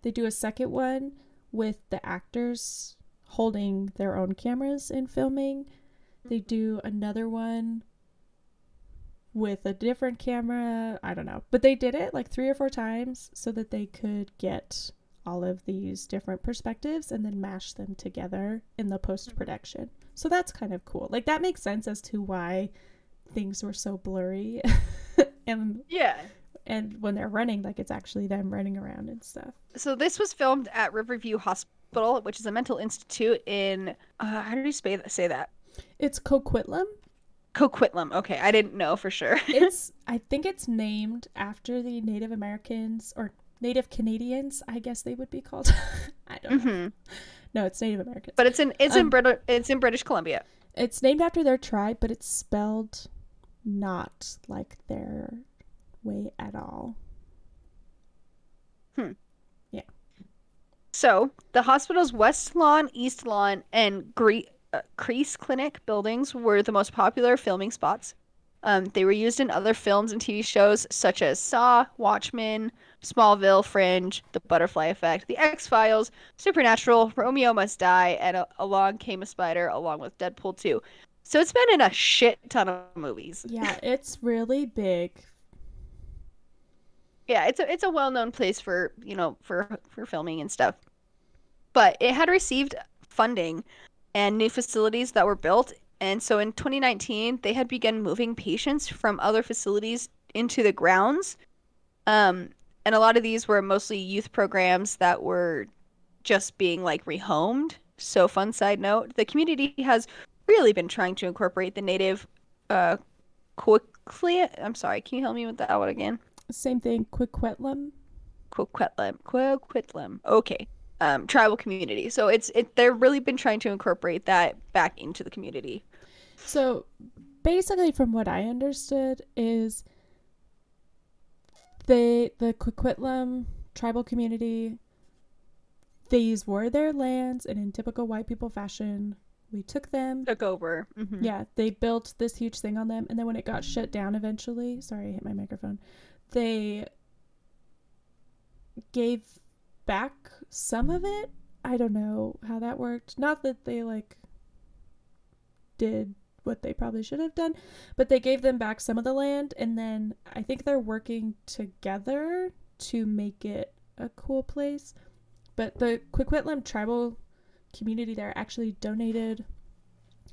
They do a second one with the actors holding their own cameras and filming. They mm-hmm. do another one with a different camera. I don't know. But they did it like three or four times so that they could get all of these different perspectives and then mash them together in the mm-hmm. post production. So that's kind of cool. Like that makes sense as to why things were so blurry and Yeah. and when they're running like it's actually them running around and stuff. So this was filmed at Riverview Hospital, which is a mental institute in uh, how do you say that? It's Coquitlam. Coquitlam. Okay, I didn't know for sure. It's I think it's named after the Native Americans or Native Canadians, I guess they would be called. I don't know. hmm No, it's Native Americans. But it's in it's in Um, Brit- it's in British Columbia. It's named after their tribe, but it's spelled not like their way at all. Hmm. Yeah. So the hospital's West Lawn, East Lawn, and Gre- uh, Crease Clinic buildings were the most popular filming spots. Um, they were used in other films and TV shows such as Saw, Watchmen, Smallville, Fringe, The Butterfly Effect, The X Files, Supernatural, Romeo Must Die, and uh, Along Came a Spider, along with Deadpool 2. So it's been in a shit ton of movies. Yeah, it's really big. Yeah, it's a it's a well-known place for, you know, for for filming and stuff. But it had received funding and new facilities that were built, and so in 2019 they had begun moving patients from other facilities into the grounds. Um, and a lot of these were mostly youth programs that were just being like rehomed. So fun side note, the community has really been trying to incorporate the native uh quickly I'm sorry, can you help me with that one again? Same thing, Quiquetlam. Coquitlam. Coquitlam. Okay. Um, tribal community. So it's it. They've really been trying to incorporate that back into the community. So basically from what I understood is they the Quiquetlam tribal community these were their lands and in typical white people fashion we took them Took over. Mhm. Yeah, they built this huge thing on them, and then when it got shut down eventually, sorry, I hit my microphone. They gave back some of it. I don't know how that worked. Not that they like did what they probably should have done, but they gave them back some of the land, and then I think they're working together to make it a cool place. But the Quiquitlam tribal community there actually donated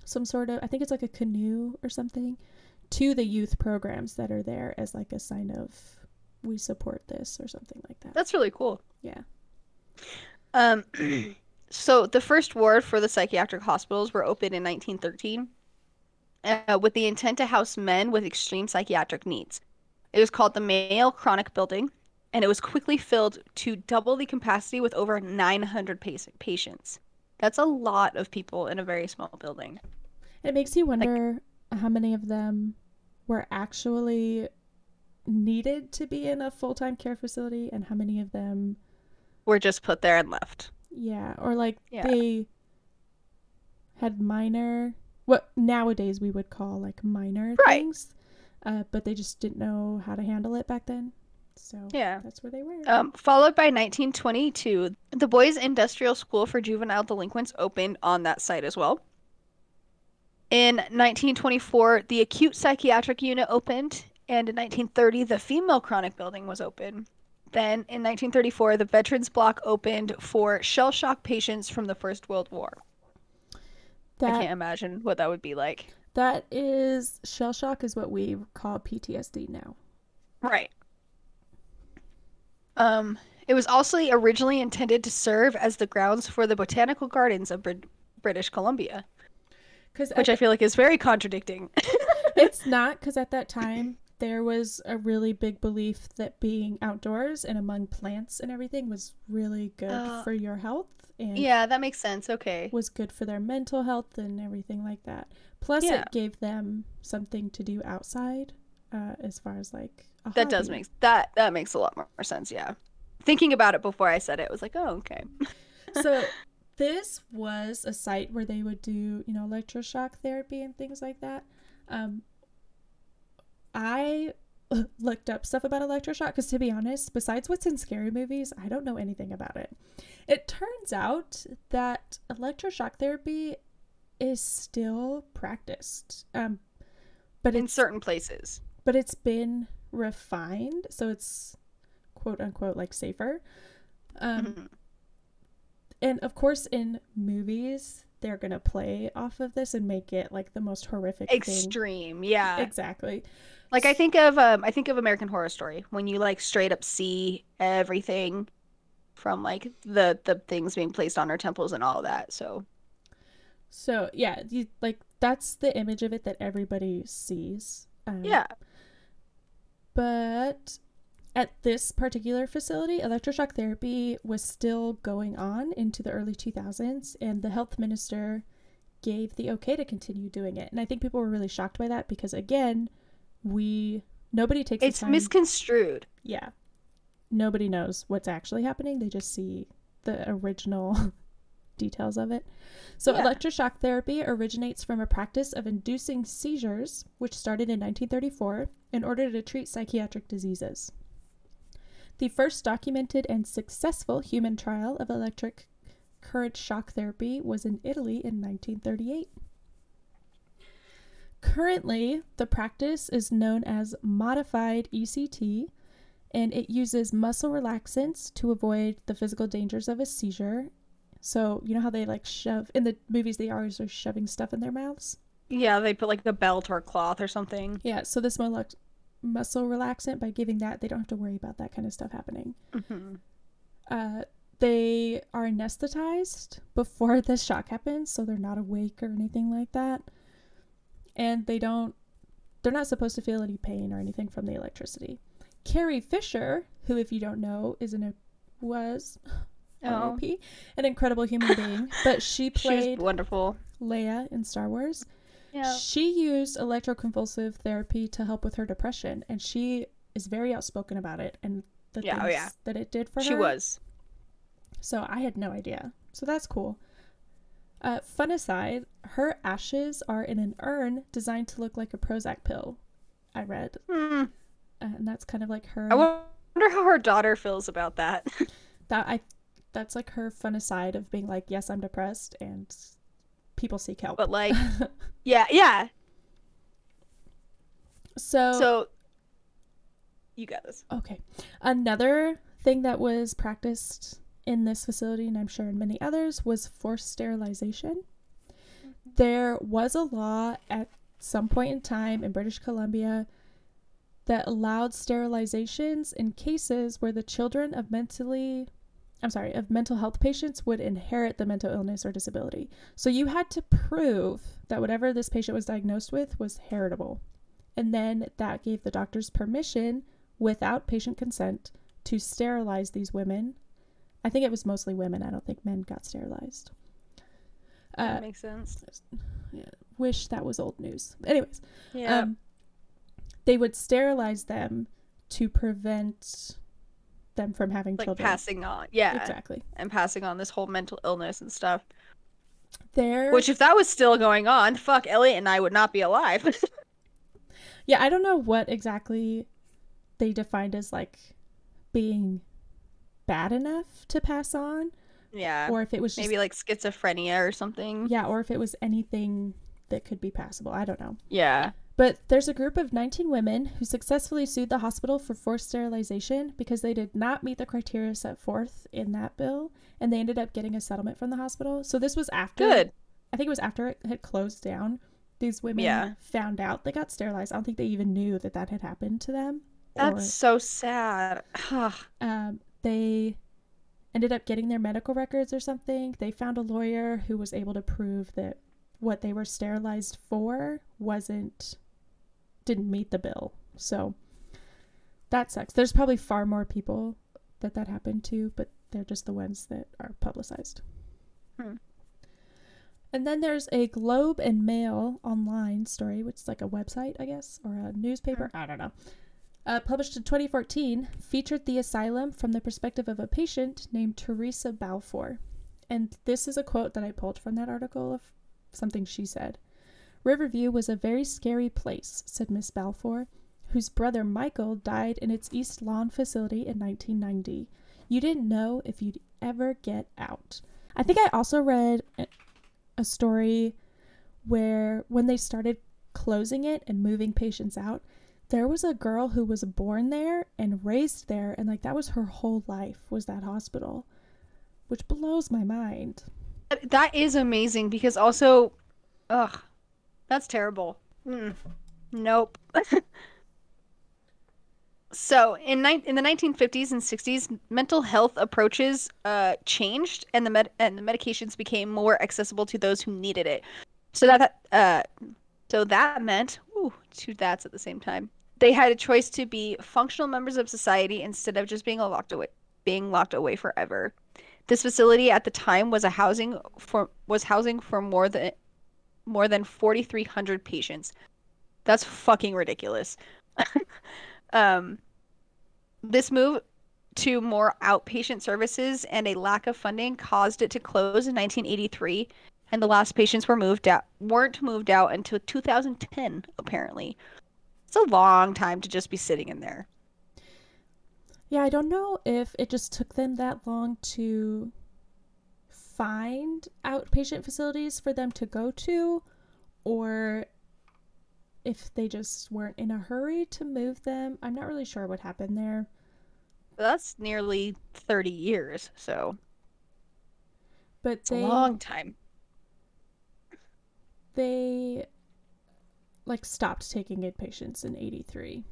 some sort of I think it's like a canoe or something to the youth programs that are there as like a sign of we support this or something like that. That's really cool. Yeah. Um, so the first ward for the psychiatric hospitals were opened in 1913, uh, with the intent to house men with extreme psychiatric needs. It was called the Male Chronic Building, and it was quickly filled to double the capacity with over 900 pace- patients. That's a lot of people in a very small building. It makes you wonder how many of them were actually needed to be in a full-time care facility and how many of them Were just put there and left. yeah or like Yeah. they had minor what nowadays we would call like minor Right. things uh, but they just didn't know how to handle it back then. So Yeah. that's where they were. Um, followed by 1922, the Boys Industrial School for Juvenile Delinquents opened on that site as well. In 1924, the acute psychiatric unit opened, and in 1930, the female chronic building was open. Then in 1934, the Veterans Block opened for shell shock patients from the First World War. I can't imagine what that would be like. that is shell shock is what we call PTSD now. Right. Um, it was also originally intended to serve as the grounds for the botanical gardens of Brit- British Columbia, which I feel like is very contradicting. it's not because at that time there was a really big belief that being outdoors and among plants and everything was really good Uh, for your health and yeah, that makes sense. Okay. was good for their mental health and everything like that. Plus, Yeah. it gave them something to do outside, uh, as far as like That does make that that makes a lot more sense, yeah. Thinking about it before I said it, was like, oh, okay. so this was a site where they would do you know electroshock therapy and things like that um i looked up stuff about electroshock because to be honest besides what's in scary movies i don't know anything about it it turns out that electroshock therapy is still practiced um but In certain places. But it's been refined so it's quote unquote like safer um Mhm. and of course in movies they're gonna play off of this and make it like the most horrific thing Extreme, yeah. exactly Like I think of um I think of American Horror Story when you like straight up see everything from like the the things being placed on our temples and all that. So so yeah you, like that's the image of it that everybody sees um, yeah. But at this particular facility electroshock therapy was still going on into the early 2000s and the health minister gave the okay to continue doing it and i think people were really shocked by that because again we nobody takes It's misconstrued. yeah nobody knows what's actually happening they just see the original details of it so Yeah. electroshock therapy originates from a practice of inducing seizures which started in 1934 in order to treat psychiatric diseases the first documented and successful human trial of electric current shock therapy was in Italy in 1938 Currently, the practice is known as modified ECT, and it uses muscle relaxants to avoid the physical dangers of a seizure. So, you know how they like shove in the movies, they always are shoving stuff in their mouths? Yeah, they put like a belt or a cloth or something. Yeah, so this mol- muscle relaxant, by giving that, they don't have to worry about that kind of stuff happening. hmm Uh, they are anesthetized before the shock happens, so they're not awake or anything like that. And they don't, they're not supposed to feel any pain or anything from the electricity. Carrie Fisher, who, if you don't know, is an was Oh, RIP, an incredible human being, but she played wonderful. Leia in Star Wars. Yeah. She used electroconvulsive therapy to help with her depression, and she is very outspoken about it and the Yeah, oh things yeah. that it did for her. She was. So I had no idea. So that's cool. Uh, fun aside, her ashes are in an urn designed to look like a Prozac pill. I read, uh, and that's kind of like her. I wonder how her daughter feels about that. that I, that's like her fun aside of being like, yes, I'm depressed, and people seek help. but like, yeah, yeah. so, So you got this. okay, another thing that was practiced in this facility, and I'm sure in many others, was forced sterilization. Mm-hmm. there was a law at some point in time in British Columbia that allowed sterilizations in cases where the children of mentally I'm sorry, of mental health patients would inherit the mental illness or disability. So you had to prove that whatever this patient was diagnosed with was heritable. And then that gave the doctors permission without patient consent to sterilize these women. I think it was mostly women. I don't think men got sterilized. Uh, that makes sense. wish that was old news. Anyways, Yeah. um, they would sterilize them to prevent them from having like children. passing on. Yeah. Exactly. And passing on this whole mental illness and stuff. There, Which, if that was still going on, fuck, Elliot and I would not be alive. Yeah, I don't know what exactly they defined as like being bad enough to pass on Yeah. or if it was just Maybe like schizophrenia or something. yeah, or if it was anything that could be passable. I don't know. Yeah. But there's a group of 19 women who successfully sued the hospital for forced sterilization because they did not meet the criteria set forth in that bill and they ended up getting a settlement from the hospital. So this was after Good. I think it was after it had closed down. These women Yeah. found out they got sterilized. I don't think they even knew that that had happened to them. That's so sad. Um, they ended up getting their medical records or something. They found a lawyer who was able to prove that what they were sterilized for wasn't didn't meet the bill. So that sucks. There's probably far more people that that happened to, but they're just the ones that are publicized. Hmm. And then there's a Globe and Mail online story, which is like a website, I guess, or a newspaper. I don't know. Uh, published in 2014, featured the asylum from the perspective of a patient named Teresa Balfour. And this is a quote that I pulled from that article of something she said. Riverview was a very scary place, said Miss Balfour, whose brother Michael died in its East Lawn facility in 1990. You didn't know if you'd ever get out. I think I also read a- story where when they started closing it and moving patients out, there was a girl who was born there and raised there and like that was her whole life was that hospital, which blows my mind. That is amazing because also, ugh, that's terrible. Mm. Nope. so in ni- in the 1950s and 60s, mental health approaches uh, changed, and the med- and the medications became more accessible to those who needed it. So that uh, so that meant ooh, two that's at the same time. They had a choice to be functional members of society instead of just being locked away being locked away forever. This facility at the time was a housing for was housing for more than more than 4300 patients. That's fucking ridiculous. um this move to more outpatient services and a lack of funding caused it to close in 1983 and the last patients were moved out weren't moved out until 2010 apparently. It's a long time to just be sitting in there. Yeah, I don't know if it just took them that long to find outpatient facilities for them to go to, or if they just weren't in a hurry to move them. I'm not really sure what happened there. That's nearly 30 years, so But it's they a long time. they like stopped taking inpatients in 83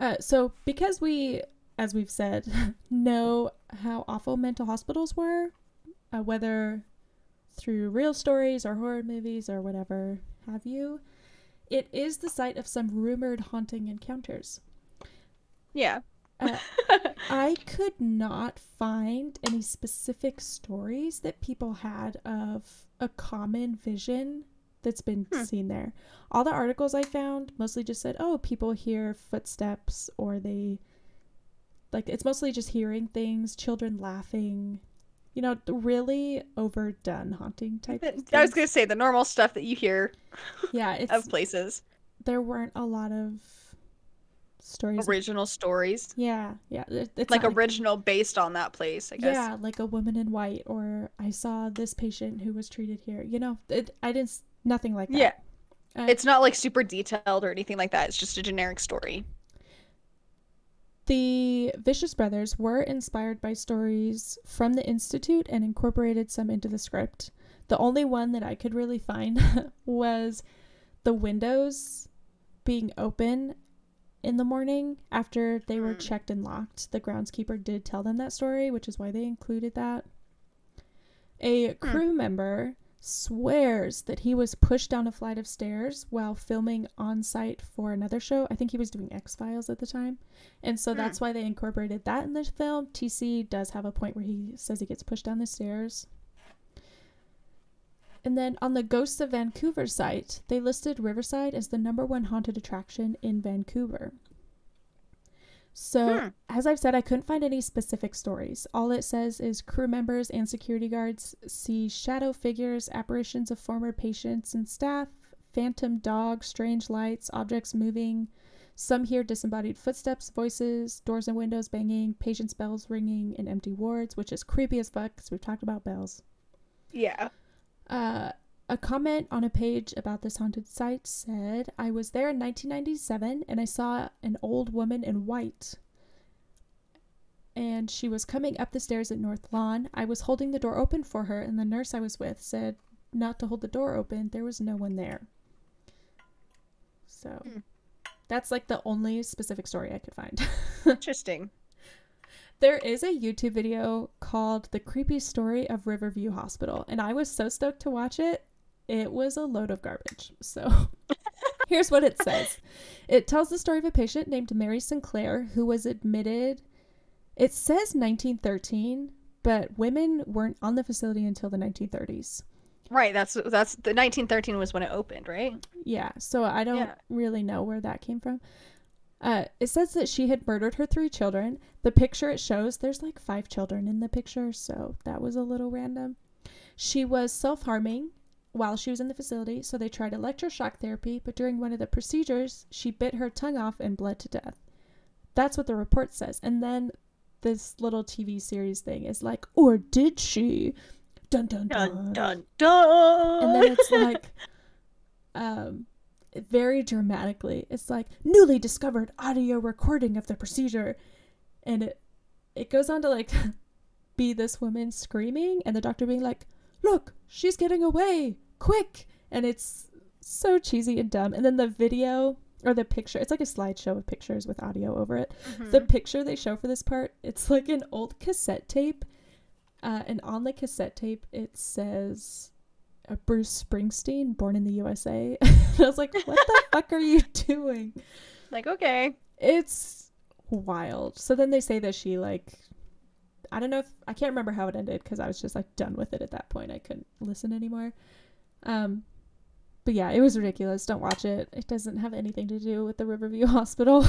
uh, so because we as we've said know how awful mental hospitals were uh, whether through real stories or horror movies or whatever have you it is the site of some rumored haunting encounters Yeah. Uh, I could not find any specific stories that people had of a common vision that's been Hmm. seen there. All the articles I found mostly just said, oh, people hear footsteps or they like it's mostly just hearing things, children laughing, you know, the really overdone haunting type. I was gonna say the normal stuff that you hear yeah, it's of places, there weren't a lot of stories. original stories, yeah, yeah, it's like original based on that place. I guess. Yeah, like a woman in white, or I saw this patient who was treated here. You know, it, I didn't, nothing like that. Yeah. Uh, It's not like super detailed or anything like that. It's just a generic story. The Vicious Brothers were inspired by stories from the Institute and incorporated some into the script. The only one that I could really find was the windows being open in the morning after they were Hmm. checked and locked. The groundskeeper did tell them that story, which is why they included that. A crew member swears that he was pushed down a flight of stairs while filming on site for another show. I think he was doing X Files at the time. And so Hmm. that's why they incorporated that in the film. TC does have a point where he says he gets pushed down the stairs. And then on the Ghosts of Vancouver site, they listed Riverside as the number one haunted attraction in Vancouver. So, Hmm. as I've said, I couldn't find any specific stories. All it says is crew members and security guards see shadow figures, apparitions of former patients and staff, phantom dogs, strange lights, objects moving. Some hear disembodied footsteps, voices, doors and windows banging, patients' bells ringing in empty wards, which is creepy as fuck because we've talked about bells. Yeah. Uh, a comment on a page about this haunted site said, I was there in 1997 and I saw an old woman in white. And she was coming up the stairs at North Lawn. I was holding the door open for her, and the nurse I was with said not to hold the door open. There was no one there. So Hmm. that's like the only specific story I could find. Interesting. There is a YouTube video called The Creepy Story of Riverview Hospital, and I was so stoked to watch it. It was a load of garbage. So here's what it says it tells the story of a patient named Mary Sinclair who was admitted, it says 1913, but women weren't on the facility until the 1930s. Right. That's that's the 1913 was when it opened, right? Yeah, so I don't Yeah. really know where that came from. Uh, it says that she had murdered her three children. The picture it shows, there's like five children in the picture, so that was a little random. She was self harming while she was in the facility, so they tried electroshock therapy, but during one of the procedures, she bit her tongue off and bled to death. That's what the report says. And then this little TV series thing is like, or did she? Dun dun Dun dun dun. and then it's like um very dramatically it's like newly discovered audio recording of the procedure and it it goes on to like be this woman screaming and the doctor being like look she's getting away. Quick. And it's so cheesy and dumb. And then the video or the picture it's like a slideshow of pictures with audio over it. Mhm. the picture they show for this part it's like an old cassette tape. Uh, and on the cassette tape it says uh, bruce springsteen born in the usa and i was like what the fuck are you doing? Like okay. it's wild. So then they say that she like i don't know if i can't remember how it ended because i was just like done with it at that point i couldn't listen anymore um but yeah it was ridiculous don't watch it it doesn't have anything to do with the riverview hospital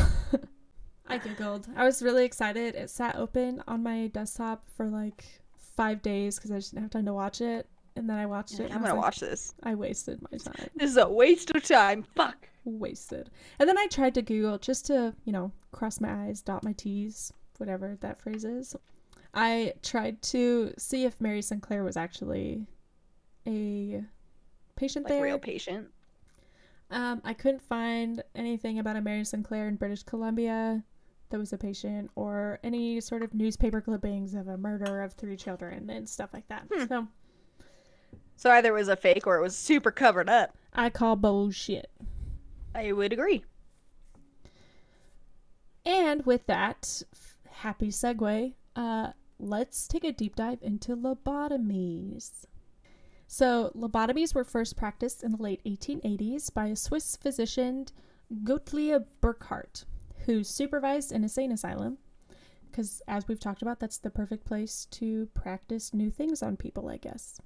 i giggled i was really excited it sat open on my desktop for like five days because i just didn't have time to watch it and then i watched it I'm gonna like, watch this. i wasted my time This is a waste of time. Fuck. wasted. And then I tried to Google just to, you know, cross my I's, dot my T's, whatever that phrase is. I tried to see if Mary Sinclair was actually a patient Like there. real patient. Um, I couldn't find anything about a Mary Sinclair in British Columbia that was a patient or any sort of newspaper clippings of a murder of three children and stuff like that. Hmm. So So either it was a fake or it was super covered up. I call bullshit. I would agree. And with that f- happy segue, uh, let's take a deep dive into lobotomies. So, lobotomies were first practiced in the late 1880s by a Swiss physician, Gottlieb Burckhardt, who supervised an insane asylum. Because, as we've talked about, that's the perfect place to practice new things on people, I guess.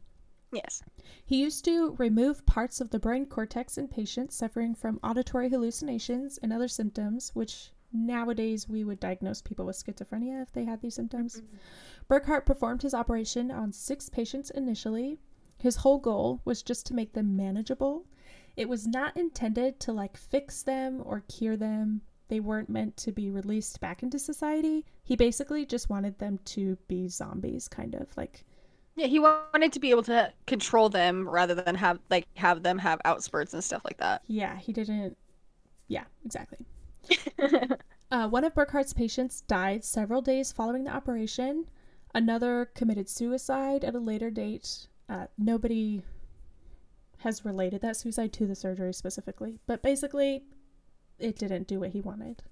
Yes. He used to remove parts of the brain cortex in patients suffering from auditory hallucinations and other symptoms, which nowadays we would diagnose people with schizophrenia if they had these symptoms. Mm-hmm. Burckhardt performed his operation on six patients initially. His whole goal was just to make them manageable. It was not intended to like fix them or cure them. They weren't meant to be released back into society. He basically just wanted them to be zombies, kind of like Yeah, he wanted to be able to control them rather than have like have them have outspurts and stuff like that. Yeah, he didn't. Yeah, exactly. Uh, one of Burckhardt's patients died several days following the operation. Another committed suicide at a later date. Uh, nobody has related that suicide to the surgery specifically, but basically, it didn't do what he wanted.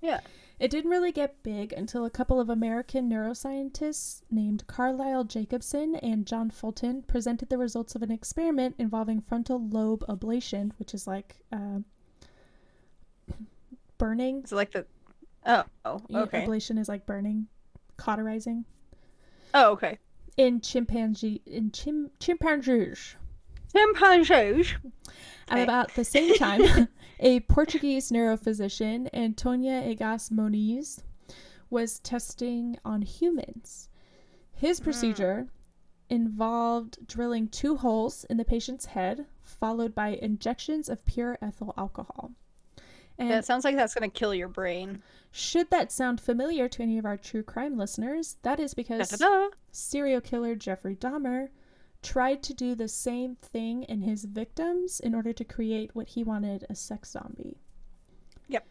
Yeah. It didn't really get big until a couple of American neuroscientists named Carlyle Jacobsen and John Fulton presented the results of an experiment involving frontal lobe ablation, which is like uh, burning. So like the Oh, oh, okay. Ablation is like burning, cauterizing Oh, okay. in chimpanzee in chim chimpanzees. Chimpanzees. At about the same time, a Portuguese neurophysician, Antonia Egas Moniz, was testing on humans. His Hmm. procedure involved drilling two holes in the patient's head, followed by injections of pure ethyl alcohol. And That sounds like that's gonna kill your brain. should that sound familiar to any of our true crime listeners, that is because Da-da-da. serial killer Jeffrey Dahmer tried to do the same thing in his victims in order to create what he wanted a sex zombie. Yep.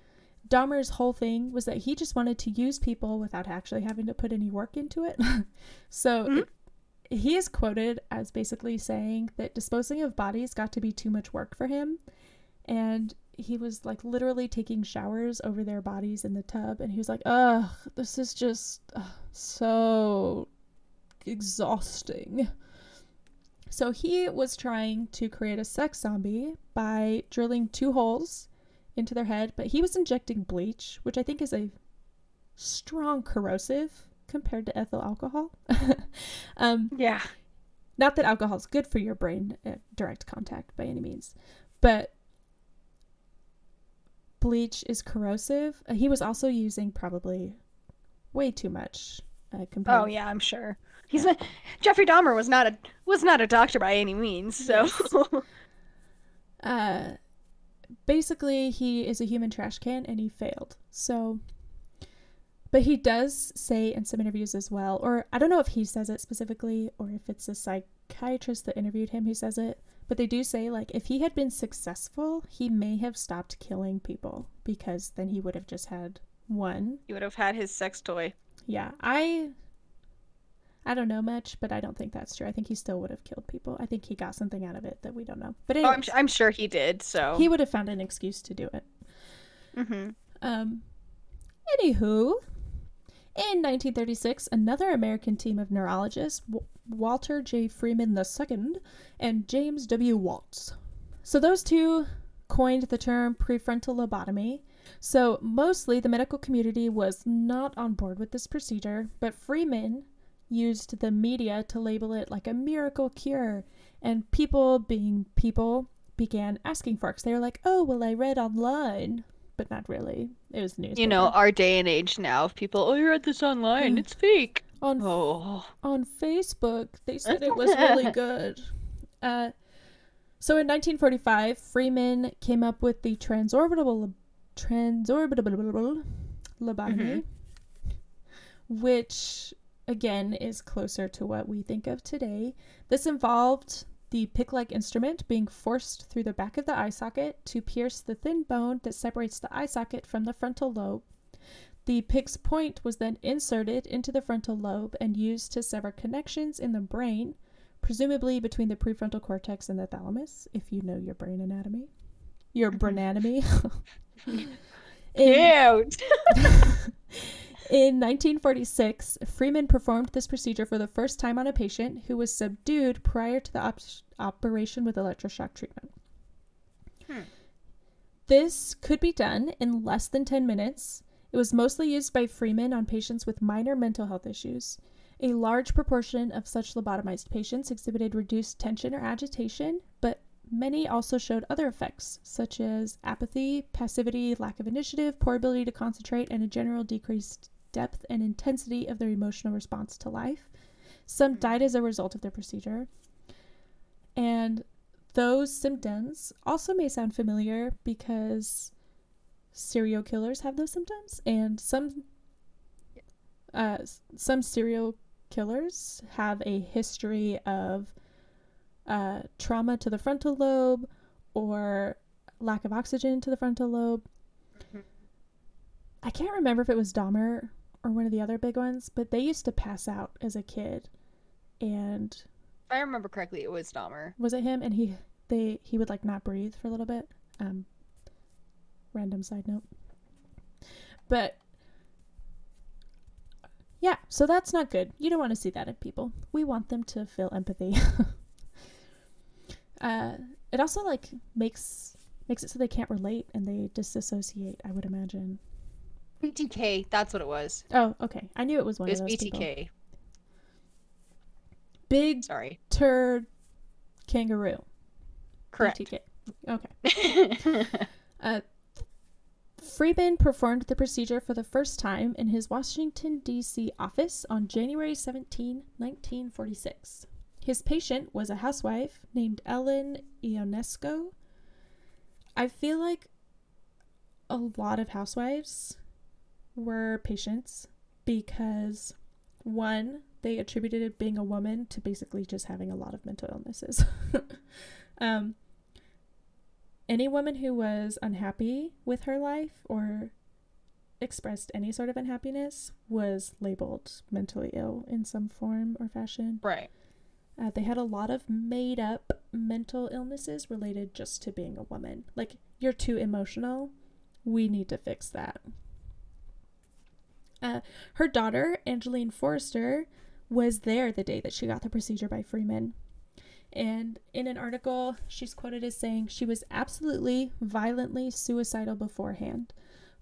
Dahmer's whole thing was that he just wanted to use people without actually having to put any work into it. so Mhm. he is quoted as basically saying that disposing of bodies got to be too much work for him. And he was like literally taking showers over their bodies in the tub. And he was like, ugh, this is just ugh, so exhausting. So he was trying to create a sex zombie by drilling two holes into their head, but he was injecting bleach, which I think is a strong corrosive compared to ethyl alcohol. um, Yeah. not that alcohol is good for your brain at direct contact by any means, but bleach is corrosive. Uh, he was also using probably way too much uh, compared. Oh yeah, I'm sure. He's not, Jeffrey Dahmer was not a was not a doctor by any means. So uh basically he is a human trash can and he failed so but he does say in some interviews as well or i don't know if he says it specifically or if it's a psychiatrist that interviewed him who says it but they do say like if he had been successful he may have stopped killing people because then he would have just had one he would have had his sex toy. yeah i i don't know much but i don't think that's true i think he still would have killed people i think he got something out of it that we don't know but Oh, I'm, I'm sure he did. So. he would have found an excuse to do it Mm-hmm. Um, anywho, in 1936, another American team of neurologists, Walter J. Freeman II and James W. Watts. So those two coined the term prefrontal lobotomy. So mostly the medical community was not on board with this procedure, but Freeman used the media to label it like a miracle cure, and people, being people, began asking for it. They were like, "Oh, well, I read online." But not really. It was news. You know, our day and age now of people. Oh, you read this online. Mm. It's fake. On Oh. on Facebook, they said it was really good. Uh, so in 1945, Freeman came up with the transorbital transorbitable lobotomy, which again is closer to what we think of today. This involved the pick-like instrument being forced through the back of the eye socket to pierce the thin bone that separates the eye socket from the frontal lobe. The pick's point was then inserted into the frontal lobe and used to sever connections in the brain, presumably between the prefrontal cortex and the thalamus, if you know your brain anatomy. Your brainanatomy. in, Cute. in 1946, Freeman performed this procedure for the first time on a patient who was subdued prior to the op- operation with electroshock treatment. Hmm. This could be done in less than 10 minutes. It was mostly used by Freeman on patients with minor mental health issues. A large proportion of such lobotomized patients exhibited reduced tension or agitation, but many also showed other effects, such as apathy, passivity, lack of initiative, poor ability to concentrate, and a general decreased depth and intensity of their emotional response to life. Some hmm. died as a result of the procedure. And those symptoms also may sound familiar because serial killers have those symptoms, and some uh, some serial killers have a history of uh, trauma to the frontal lobe or lack of oxygen to the frontal lobe. Mhm. I can't remember if it was Dahmer or one of the other big ones, but they used to pass out as a kid, and If I remember correctly, it was Dahmer. was it him? And he they he would like not breathe for a little bit. Um, random side note, but yeah, so that's not good. You don't want to see that in people. We want them to feel empathy. uh, it also like makes makes it so they can't relate and they disassociate. I would imagine. BTK. That's what it was. Oh, okay. I knew it was one It was of those people. BTK. Big Sorry. turd kangaroo. Correct. BTK. Okay. Uh, Freeman performed the procedure for the first time in his Washington, D.C. office on January 17, 1946. His patient was a housewife named Ellen Ionesco. I feel like a lot of housewives were patients because one, they attributed being a woman to basically just having a lot of mental illnesses. um, any woman who was unhappy with her life or expressed any sort of unhappiness was labeled mentally ill in some form or fashion. Right. Uh, they had a lot of made up mental illnesses related just to being a woman. Like, you're too emotional. We need to fix that. Uh, her daughter, Angeline Forrester, was there the day that she got the procedure by Freeman. And in an article, she's quoted as saying she was absolutely violently suicidal beforehand.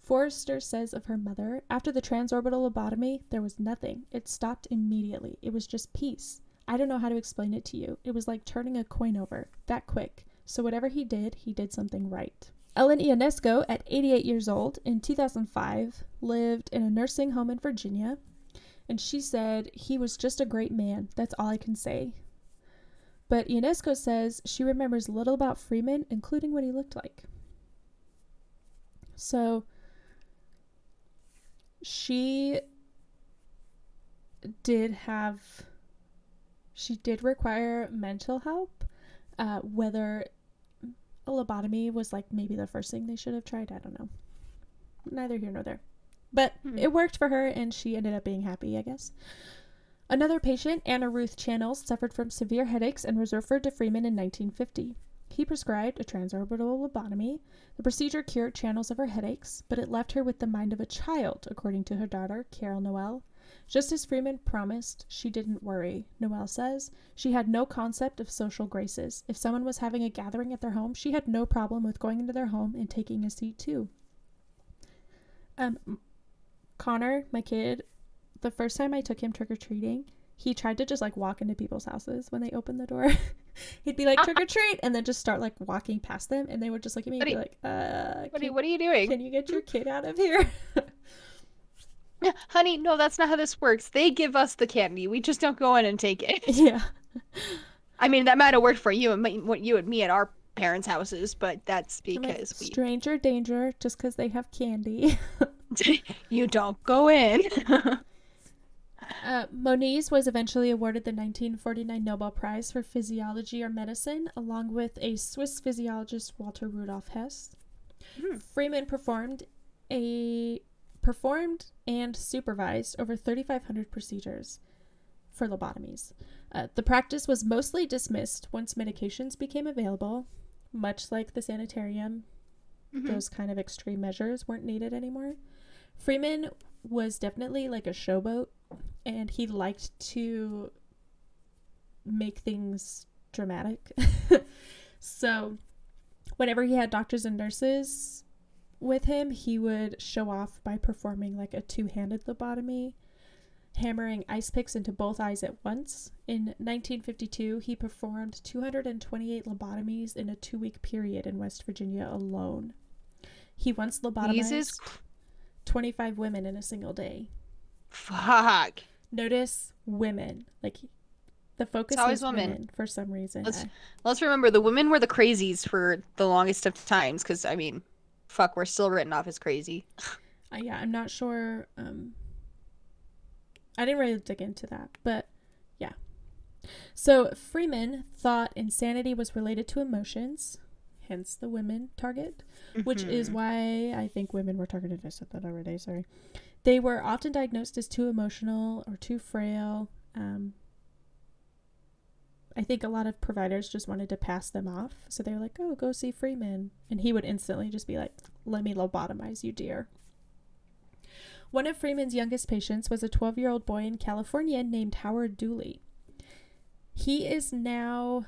Forrester says of her mother, after the transorbital lobotomy, there was nothing. It stopped immediately. It was just peace. I don't know how to explain it to you. It was like turning a coin over, that quick. So whatever he did, he did something right. Ellen Ionesco, at 88 years old, in 2005, lived in a nursing home in Virginia. And she said, he was just a great man. That's all I can say. But Ionesco says she remembers little about Freeman, including what he looked like. So she did have she did require mental help uh, whether a lobotomy was like maybe the first thing they should have tried i don't know neither here nor there but Hmm. it worked for her and she ended up being happy i guess another patient anna ruth channels suffered from severe headaches and was referred to freeman in 1950 he prescribed a transorbital lobotomy the procedure cured channels of her headaches, but it left her with the mind of a child, according to her daughter, Carol Noel. Just as Freeman promised, she didn't worry, Noel says. She had no concept of social graces. If someone was having a gathering at their home, she had no problem with going into their home and taking a seat too. Um, Connor, my kid, the first time I took him trick or treating, he tried to just like walk into people's houses when they opened the door. He'd be like trick or treat, and then just start like walking past them, and they would just look at me and What be do like, "Uh, What are, what are you doing? can you get your kid out of here?" Honey, no, that's not how this works. They give us the candy. We just don't go in and take it. yeah, I mean, that might have worked for you and me, what you and me at our parents' houses, but that's I'm like, because stranger danger just because they have candy. you don't go in. Uh, Moniz was eventually awarded the 1949 Nobel Prize for Physiology or Medicine, along with a Swiss physiologist Walter Rudolf Hess. Hmm. Freeman performed a performed and supervised over 3,500 procedures for lobotomies. Uh, the practice was mostly dismissed once medications became available, much like the sanitarium. Mhm. Those kind of extreme measures weren't needed anymore. Freeman was definitely like a showboat, and he liked to make things dramatic. so, whenever he had doctors and nurses with him, he would show off by performing like a two handed lobotomy, hammering ice picks into both eyes at once. In 1952, he performed 228 lobotomies in a two week period in West Virginia alone. He once lobotomized Jesus 25 women in a single day. fuck. Notice women. Like the focus always is women. women. for some reason. Let's- Let's remember the women were the crazies for the longest of times, because I mean, fuck, we're still written off as crazy. Uh, yeah, I'm not sure. Um, I didn't really dig into that, but yeah. So Freeman thought insanity was related to emotions, hence the women target, which is Mhm. why I think women were targeted. I said that already. Sorry. They were often diagnosed as too emotional or too frail. Um, I think a lot of providers just wanted to pass them off, so they were like, "Oh, go see Freeman," and he would instantly just be like, "Let me lobotomize you, dear." One of Freeman's youngest patients was a 12 year old boy in California named Howard Dooley. He is now,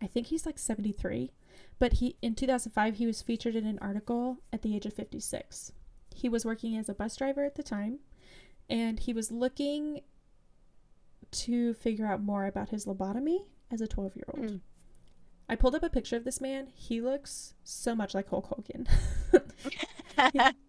I think he's like 73, but he in 2005 he was featured in an article at the age of 56. He was working as a bus driver at the time, and he was looking to figure out more about his lobotomy as a 12 year old. Hmm. I pulled up a picture of this man. He looks so much like Hulk Hogan.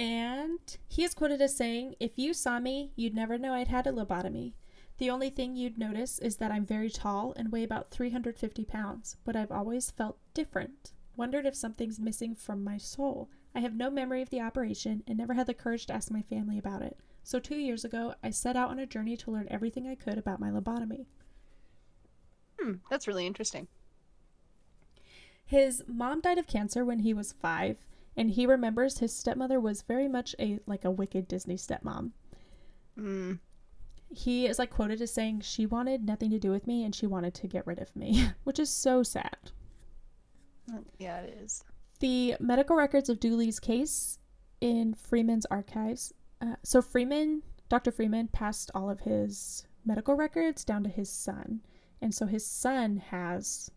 And he is quoted as saying, If you saw me, you'd never know I'd had a lobotomy. The only thing you'd notice is that I'm very tall and weigh about 350 pounds, but I've always felt different. Wondered if something's missing from my soul. I have no memory of the operation and never had the courage to ask my family about it. So, two years ago, I set out on a journey to learn everything I could about my lobotomy. Hmm, that's really interesting. His mom died of cancer when he was five, and he remembers his stepmother was very much a like a wicked Disney stepmom. Hmm. He is like quoted as saying she wanted nothing to do with me and she wanted to get rid of me, which is so sad. Yeah, it is. The medical records of Dooley's case in Freeman's archives. Uh, so Freeman, Dr. Freeman, passed all of his medical records down to his son, and so his son has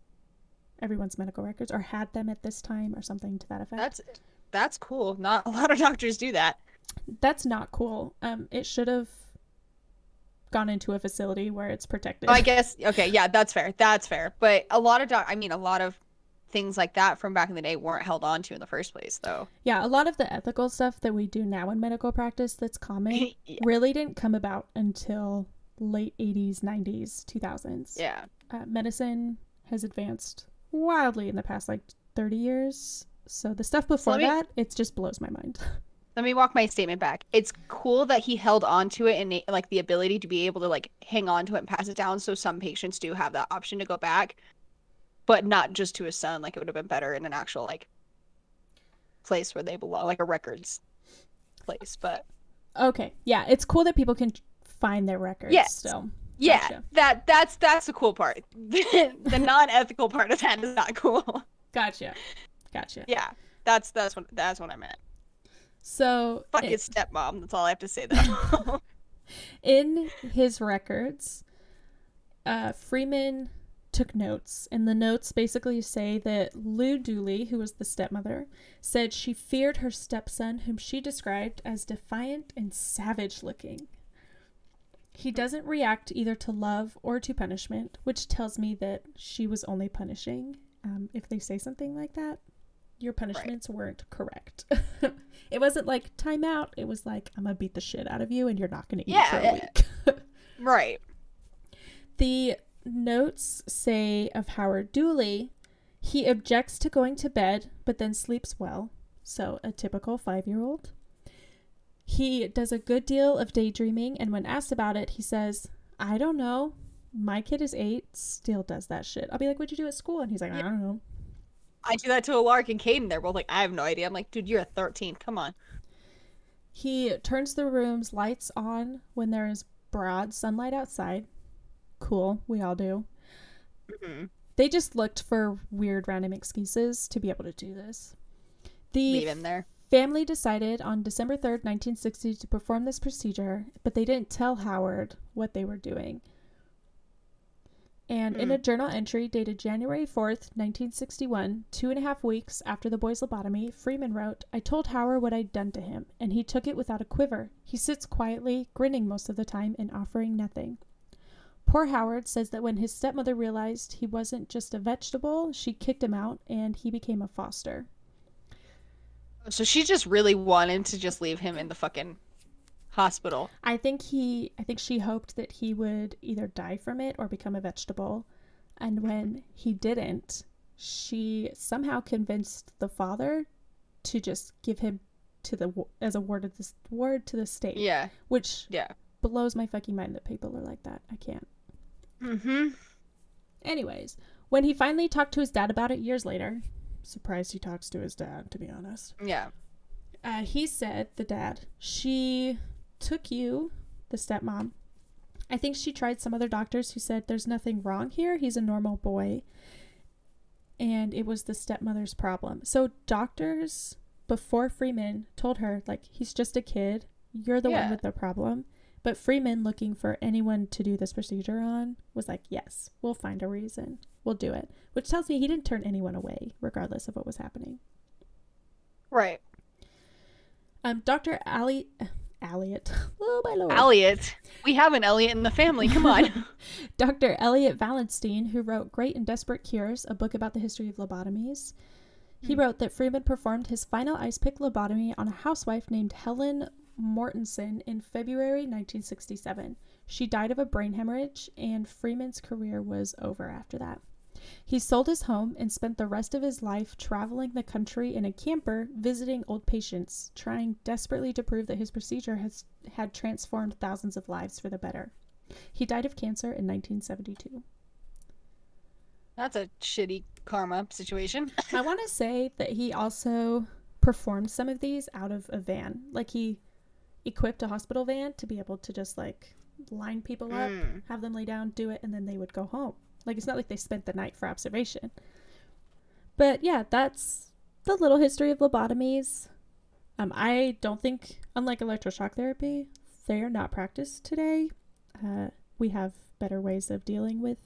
everyone's medical records or had them at this time or something to that effect. That's that's cool. Not a lot of doctors do that. That's not cool. Um, it should have gone into a facility where it's protected. I guess okay, yeah, that's fair. That's fair. But a lot of doc I mean a lot of things like that from back in the day weren't held on to in the first place though. Yeah, a lot of the ethical stuff that we do now in medical practice that's common yeah. really didn't come about until late 80s, 90s, 2000s. Yeah. Uh, medicine has advanced wildly in the past like 30 years. So the stuff before let me- that, it just blows my mind. Let me walk my statement back. It's cool that he held on to it and like the ability to be able to like hang on to it and pass it down. So some patients do have that option to go back, but not just to his son. Like it would have been better in an actual like place where they belong, like a records place. But okay. Yeah, it's cool that people can find their records Yes. still. yeah, Gotcha. that that's that's the cool part. the non-ethical part of that is not cool. Gotcha. Gotcha. yeah, that's that's what that's what I meant. So Fuck it- his stepmom. That's all I have to say though. in his records, uh, Freeman took notes, and the notes basically say that Lou Dooley, who was the stepmother, said she feared her stepson, whom she described as defiant and savage looking. He doesn't react either to love or to punishment, which tells me that she was only punishing. Um, if they say something like that, your punishments weren't correct. it wasn't like time out. It was like I'm gonna beat the shit out of you, and you're not gonna eat Yeah, for a yeah. week. right. the notes say of Howard Dooley, he objects to going to bed, but then sleeps well. So a typical five-year-old. He does a good deal of daydreaming, and when asked about it, he says, "I don't know." My kid is eight, still does that shit. I'll be like, "What'd you do at school?" And he's like, "I don't know." I do that to a Lark and Caden. They're both like, I have no idea. I'm like, dude, you're a 13. Come on. He turns the room's lights on when there is broad sunlight outside. Cool, we all do. Mhm. They just looked for weird random excuses to be able to do this. The Leave him there. family decided on December 3rd, 1960 to perform this procedure, but they didn't tell Howard what they were doing. And in mm. a journal entry dated January 4th, 1961, two and a half weeks after the boy's lobotomy, Freeman wrote, I told Howard what I'd done to him, and he took it without a quiver. He sits quietly, grinning most of the time, and offering nothing. Poor Howard says that when his stepmother realized he wasn't just a vegetable, she kicked him out, and he became a foster. So she just really wanted to just leave him in the fucking hospital. I think he I think she hoped that he would either die from it or become a vegetable. And when he didn't, she somehow convinced the father to just give him to the as a ward of this ward to the state. Yeah. Which Yeah. blows my fucking mind that people are like that. I can't. Mm-hmm. Anyways, when he finally talked to his dad about it years later, surprised he talks to his dad to be honest. Yeah. uh, he said, the dad, she took you, the stepmom. I think she tried some other doctors who said there's nothing wrong here. He's a normal boy. And it was the stepmother's problem. So doctors before Freeman told her, like, he's just a kid. You're the one with the problem. But Freeman, looking for anyone to do this procedure on, was like, yes, we'll find a reason. We'll do it. Which tells me he didn't turn anyone away, regardless of what was happening. Right. Um, Dr. Ali, Elliot, oh my lord, Elliot. We have an Elliot in the family. Come on. Dr. Elliot Valenstein, who wrote Great and Desperate Cures, a book about the history of lobotomies. He Hmm. wrote that Freeman performed his final ice pick lobotomy on a housewife named Helen Mortensen in February 1967. She died of a brain hemorrhage, and Freeman's career was over after that. He sold his home and spent the rest of his life traveling the country in a camper, visiting old patients, trying desperately to prove that his procedure has had transformed thousands of lives for the better. He died of cancer in 1972. That's a shitty karma situation. I want to say that he also performed some of these out of a van. Like he equipped a hospital van to be able to just like line people up, Mm. have them lay down, do it, and then they would go home. Like it's not like they spent the night for observation. But yeah, that's the little history of lobotomies. Um, I don't think, unlike electroshock therapy, they are not practiced today. Uh, we have better ways of dealing with,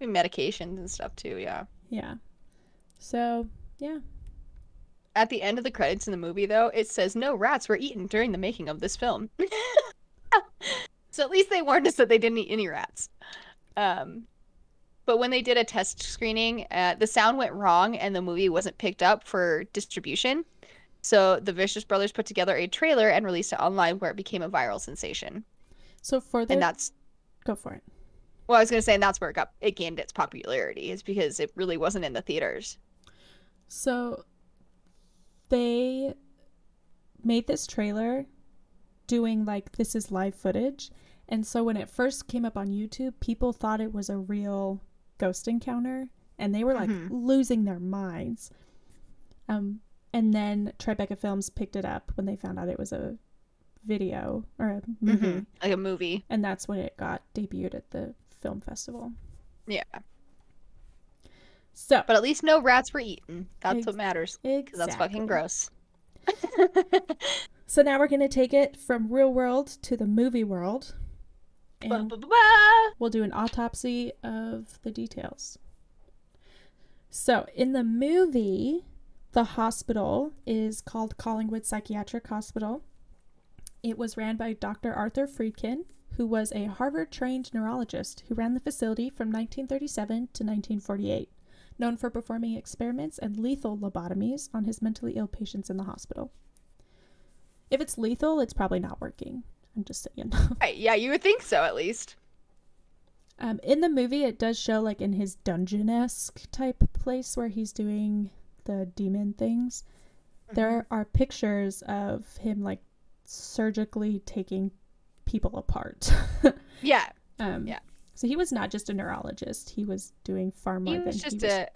Medications and stuff too, yeah. yeah. So yeah, At the end of the credits in the movie, though, it says no rats were eaten during the making of this film. so at least they warned us that they didn't eat any rats. Um, but when they did a test screening, uh, the sound went wrong and the movie wasn't picked up for distribution. So the Vicious Brothers put together a trailer and released it online where it became a viral sensation. so for the And that's go for it. well, I was gonna say, and that's where it got it gained its popularity, is because it really wasn't in the theaters. So they made this trailer doing like this is live footage. And so when it first came up on YouTube, people thought it was a real ghost encounter and they were like Mhm. losing their minds. Um and then Tribeca Films picked it up when they found out it was a video or a movie. Mhm. Like a movie. And that's when it got debuted at the film festival. Yeah. So But at least no rats were eaten. That's Ex- what matters. Because that's fucking gross. So now we're going to take it from real world to the movie world. And we'll do an autopsy of the details. So, in the movie, the hospital is called Collingwood Psychiatric Hospital. It was ran by Dr. Arthur Friedkin, who was a Harvard trained neurologist who ran the facility from 1937 to 1948, known for performing experiments and lethal lobotomies on his mentally ill patients in the hospital. If it's lethal, it's probably not working. I'm just saying. Right, yeah, you would think so at least. Um, in the movie, it does show like in his dungeon esque type place where he's doing the demon things. There are pictures of him like surgically taking people apart. Yeah, um, Yeah. So he was not just a neurologist; he was doing far more he than was just he was. a.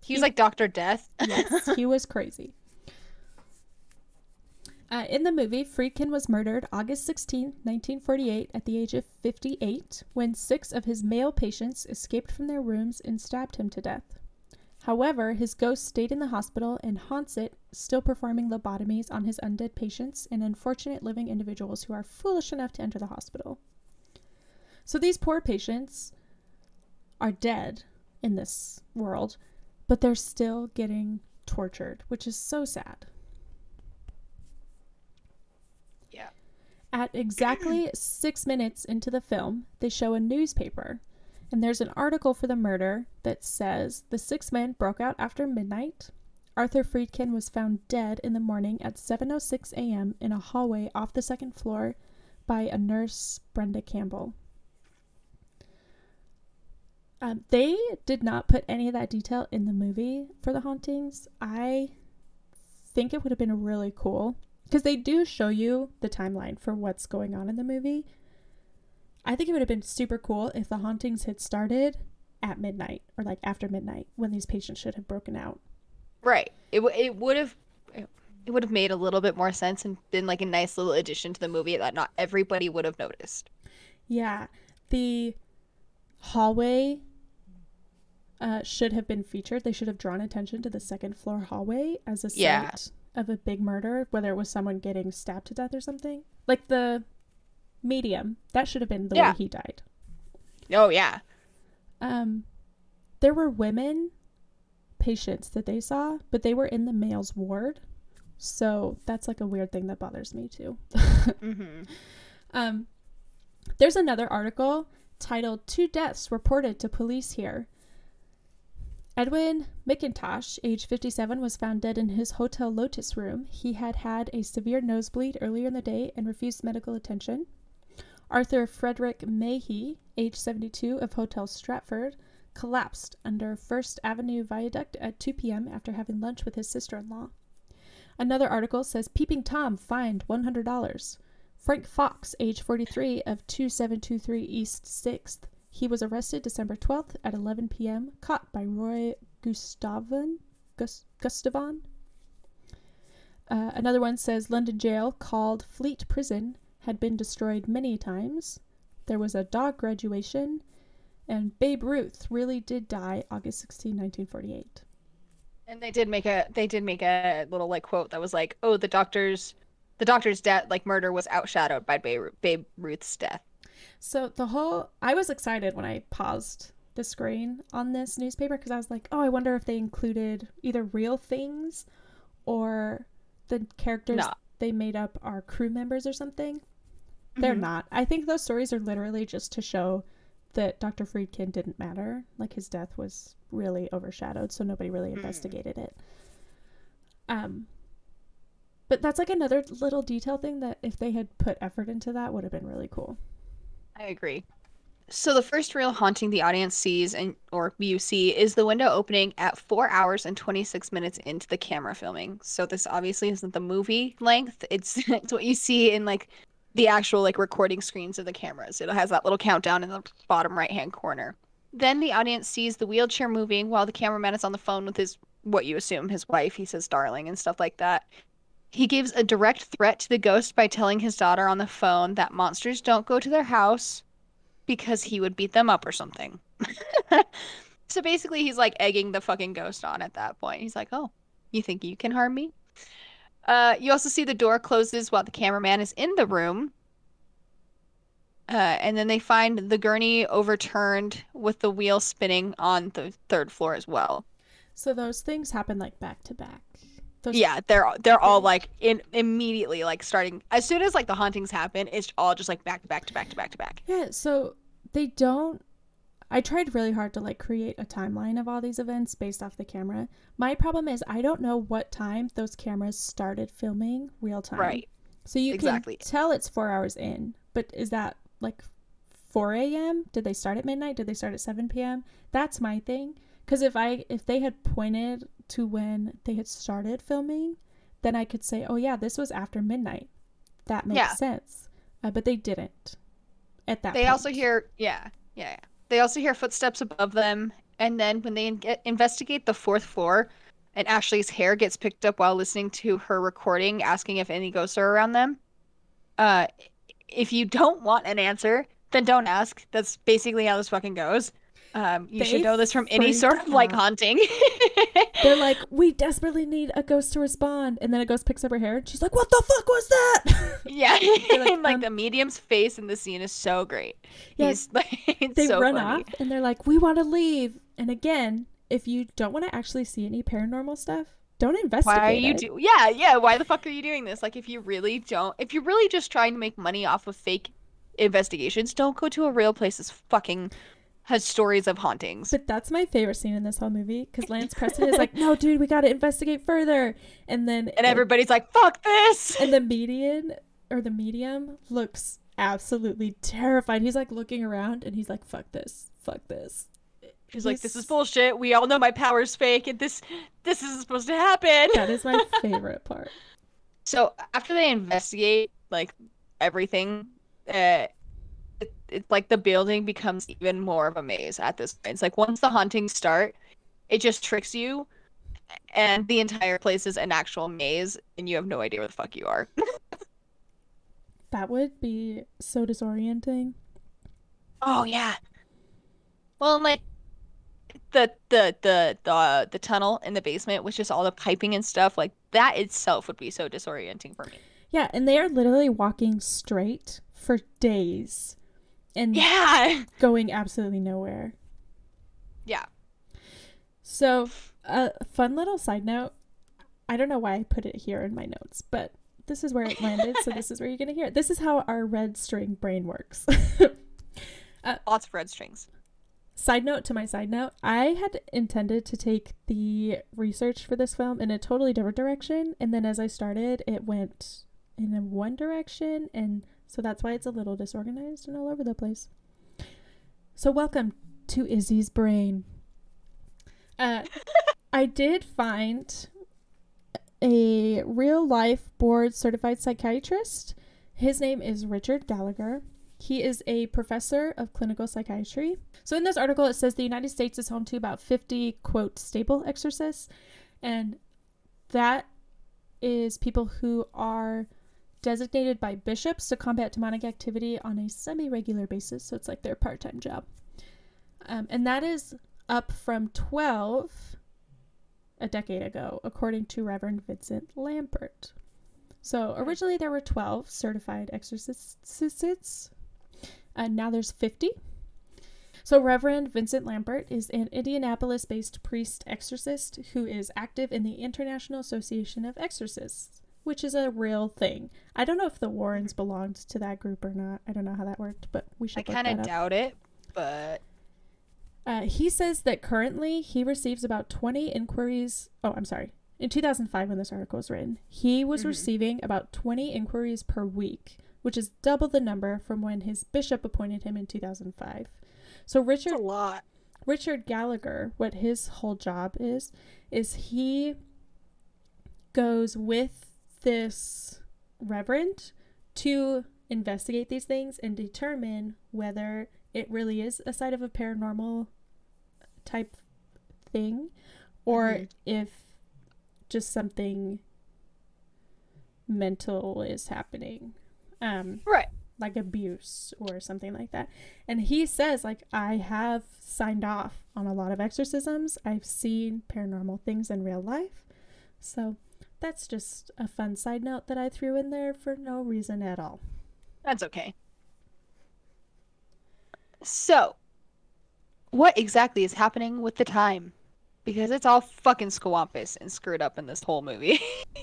He was like Doctor Death. yes, he was crazy. Uh, in the movie, Friedkin was murdered August 16, 1948, at the age of 58, when six of his male patients escaped from their rooms and stabbed him to death. However, his ghost stayed in the hospital and haunts it, still performing lobotomies on his undead patients and unfortunate living individuals who are foolish enough to enter the hospital. So these poor patients are dead in this world, but they're still getting tortured, which is so sad. Yeah. At exactly six minutes into the film, they show a newspaper, and there's an article for the murder that says the six men broke out after midnight. Arthur Friedkin was found dead in the morning at 7:06 a.m. in a hallway off the second floor by a nurse, Brenda Campbell. Um, they did not put any of that detail in the movie for the hauntings. I think it would have been really cool because they do show you the timeline for what's going on in the movie. I think it would have been super cool if the hauntings had started at midnight or like after midnight when these patients should have broken out. Right. It w- it would have it would have made a little bit more sense and been like a nice little addition to the movie that not everybody would have noticed. Yeah, the hallway uh, should have been featured. They should have drawn attention to the second floor hallway as a site Yeah. Of a big murder, whether it was someone getting stabbed to death or something. Like the medium, that should have been the Yeah. way he died. Oh yeah. Um, there were women patients that they saw, but they were in the male's ward. So that's like a weird thing that bothers me too. hmm Um, there's another article titled Two Deaths Reported to Police Here. Edwin McIntosh, age 57, was found dead in his Hotel Lotus room. He had had a severe nosebleed earlier in the day and refused medical attention. Arthur Frederick Mahey, age 72, of Hotel Stratford, collapsed under First Avenue Viaduct at 2 p.m. after having lunch with his sister in law. Another article says Peeping Tom fined $100. Frank Fox, age 43, of 2723 East 6th, he was arrested December 12th at 11 p.m., caught by Roy Gustavon. Gus- Gustavon. Uh, another one says London jail, called Fleet Prison, had been destroyed many times. There was a dog graduation, and Babe Ruth really did die August 16, 1948. And they did make a they did make a little like quote that was like, "Oh, the doctor's the doctor's death like murder was outshadowed by Babe, Babe Ruth's death." So the whole I was excited when I paused the screen on this newspaper because I was like, "Oh, I wonder if they included either real things or the characters No. they made up are crew members or something." They're Mhm. not. I think those stories are literally just to show that Dr. Friedkin didn't matter. Like his death was really overshadowed, so nobody really Mm. investigated it. Um but that's like another little detail thing that if they had put effort into that would have been really cool. I agree. So the first real haunting the audience sees and or you see is the window opening at 4 hours and 26 minutes into the camera filming. So this obviously isn't the movie length. It's it's what you see in like the actual like recording screens of the cameras. It has that little countdown in the bottom right-hand corner. Then the audience sees the wheelchair moving while the cameraman is on the phone with his what you assume his wife. He says darling and stuff like that. He gives a direct threat to the ghost by telling his daughter on the phone that monsters don't go to their house because he would beat them up or something. so basically, he's like egging the fucking ghost on at that point. He's like, "Oh, you think you can harm me?" Uh, you also see the door closes while the cameraman is in the room. Uh, and then they find the gurney overturned with the wheel spinning on the third floor as well. So those things happen like back to back. Those Yeah, they're they're all like in immediately like starting as soon as like the hauntings happen, it's all just like back to back to back to back to back. Yeah, so they don't I tried really hard to like create a timeline of all these events based off the camera. My problem is I don't know what time those cameras started filming real time. Right. So you Exactly. can tell it's four hours in, but is that like 4 a.m.? Did they start at midnight? Did they start at 7 p.m.? That's my thing. Because if I if they had pointed to when they had started filming, then I could say, oh yeah, this was after midnight. That makes Yeah. sense. Uh, but they didn't. At that. They point. also hear, yeah, yeah, yeah. They also hear footsteps above them, and then when they in- investigate the fourth floor, and Ashleigh's hair gets picked up while listening to her recording, asking if any ghosts are around them. Uh, if you don't want an answer, then don't ask. That's basically how this fucking goes. Um, you They should know this from any sort of like haunting. They're like, we desperately need a ghost to respond, and then a ghost picks up her hair, and she's like, "What the fuck was that?" yeah, like, and like um, the medium's face in the scene is so great. Yeah, He's like, it's they so run funny. off, and they're like, "We want to leave." And again, if you don't want to actually see any paranormal stuff, don't investigate. why are you it. do yeah yeah why the fuck are you doing this like if you really don't if you're really just trying to make money off of fake investigations don't go to a real place that's fucking has stories of hauntings But that's my favorite scene in this whole movie because Lance Preston is like, "No, dude, we got to investigate further," and then and everybody's like fuck this and the median or the medium looks absolutely terrified. He's like looking around, and he's like, "Fuck this, fuck this." he's like this is bullshit we all know my power's fake and this this isn't supposed to happen That is my favorite part. So after they investigate like everything, uh, it, it's like the building becomes even more of a maze at this point. It's like once the hauntings start, it just tricks you, and the entire place is an actual maze, and you have no idea where the fuck you are. That would be so disorienting. oh yeah. Well, like the the the the uh, the tunnel in the basement with just all the piping and stuff like that itself would be so disorienting for me. Yeah, and they are literally walking straight for days and Yeah. going absolutely nowhere. Yeah. So, a fun little side note. I don't know why I put it here in my notes, but this is where it landed, so this is where you're going to hear it. This is how our red string brain works. Uh, Lots of red strings. side note to my side note, I had intended to take the research for this film in a totally different direction, and then as I started, it went in one direction, and so that's why it's a little disorganized and all over the place. So welcome to Izzy's brain. Uh, I did find a real life board certified psychiatrist. His name is Richard Gallagher. He is a professor of clinical psychiatry. So, in this article, it says the United States is home to about 50, quote, stable exorcists. And that is people who are designated by bishops to combat demonic activity on a semi regular basis. So, it's like their part time job. Um, and that is up from 12 a decade ago, according to Reverend Vincent Lampert. So originally there were 12 certified exorcists, and now there's 50. So Reverend Vincent Lampert is an Indianapolis-based priest exorcist who is active in the International Association of Exorcists, which is a real thing. I don't know if the Warrens belonged to that group or not. I don't know how that worked, but we should. I kind of doubt it, but uh, he says that currently he receives about 20 inquiries. Oh, I'm sorry. In 2005, when this article was written, he was mm-hmm. receiving about 20 inquiries per week, which is double the number from when his bishop appointed him in 2005. So Richard, That's a lot. Richard Gallagher, what his whole job is, is he goes with this reverend to investigate these things and determine whether it really is a side of a paranormal type thing or mm-hmm. if just something mental is happening um right. like abuse or something like that. And he says like i have signed off on a lot of exorcisms. I've seen paranormal things in real life. So that's just a fun side note that i threw in there for no reason at all that's okay so what exactly is happening with the time? Because it's all fucking squampus and screwed up in this whole movie.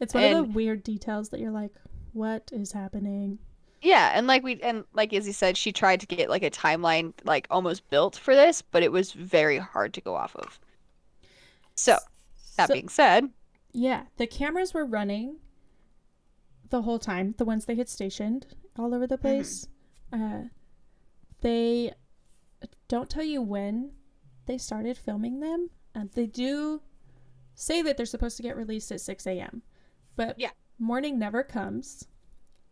it's one and, of the weird details that you're like, what is happening? Yeah, and like we and like Izzy said, she tried to get like a timeline like almost built for this, but it was very hard to go off of. So, that so, being said, yeah, the cameras were running the whole time. The ones they had stationed all over the mm-hmm. place. Mm-hmm. Uh, they don't tell you when they started filming them. Um, they do say that they're supposed to get released at 6 a.m., but yeah. morning never comes,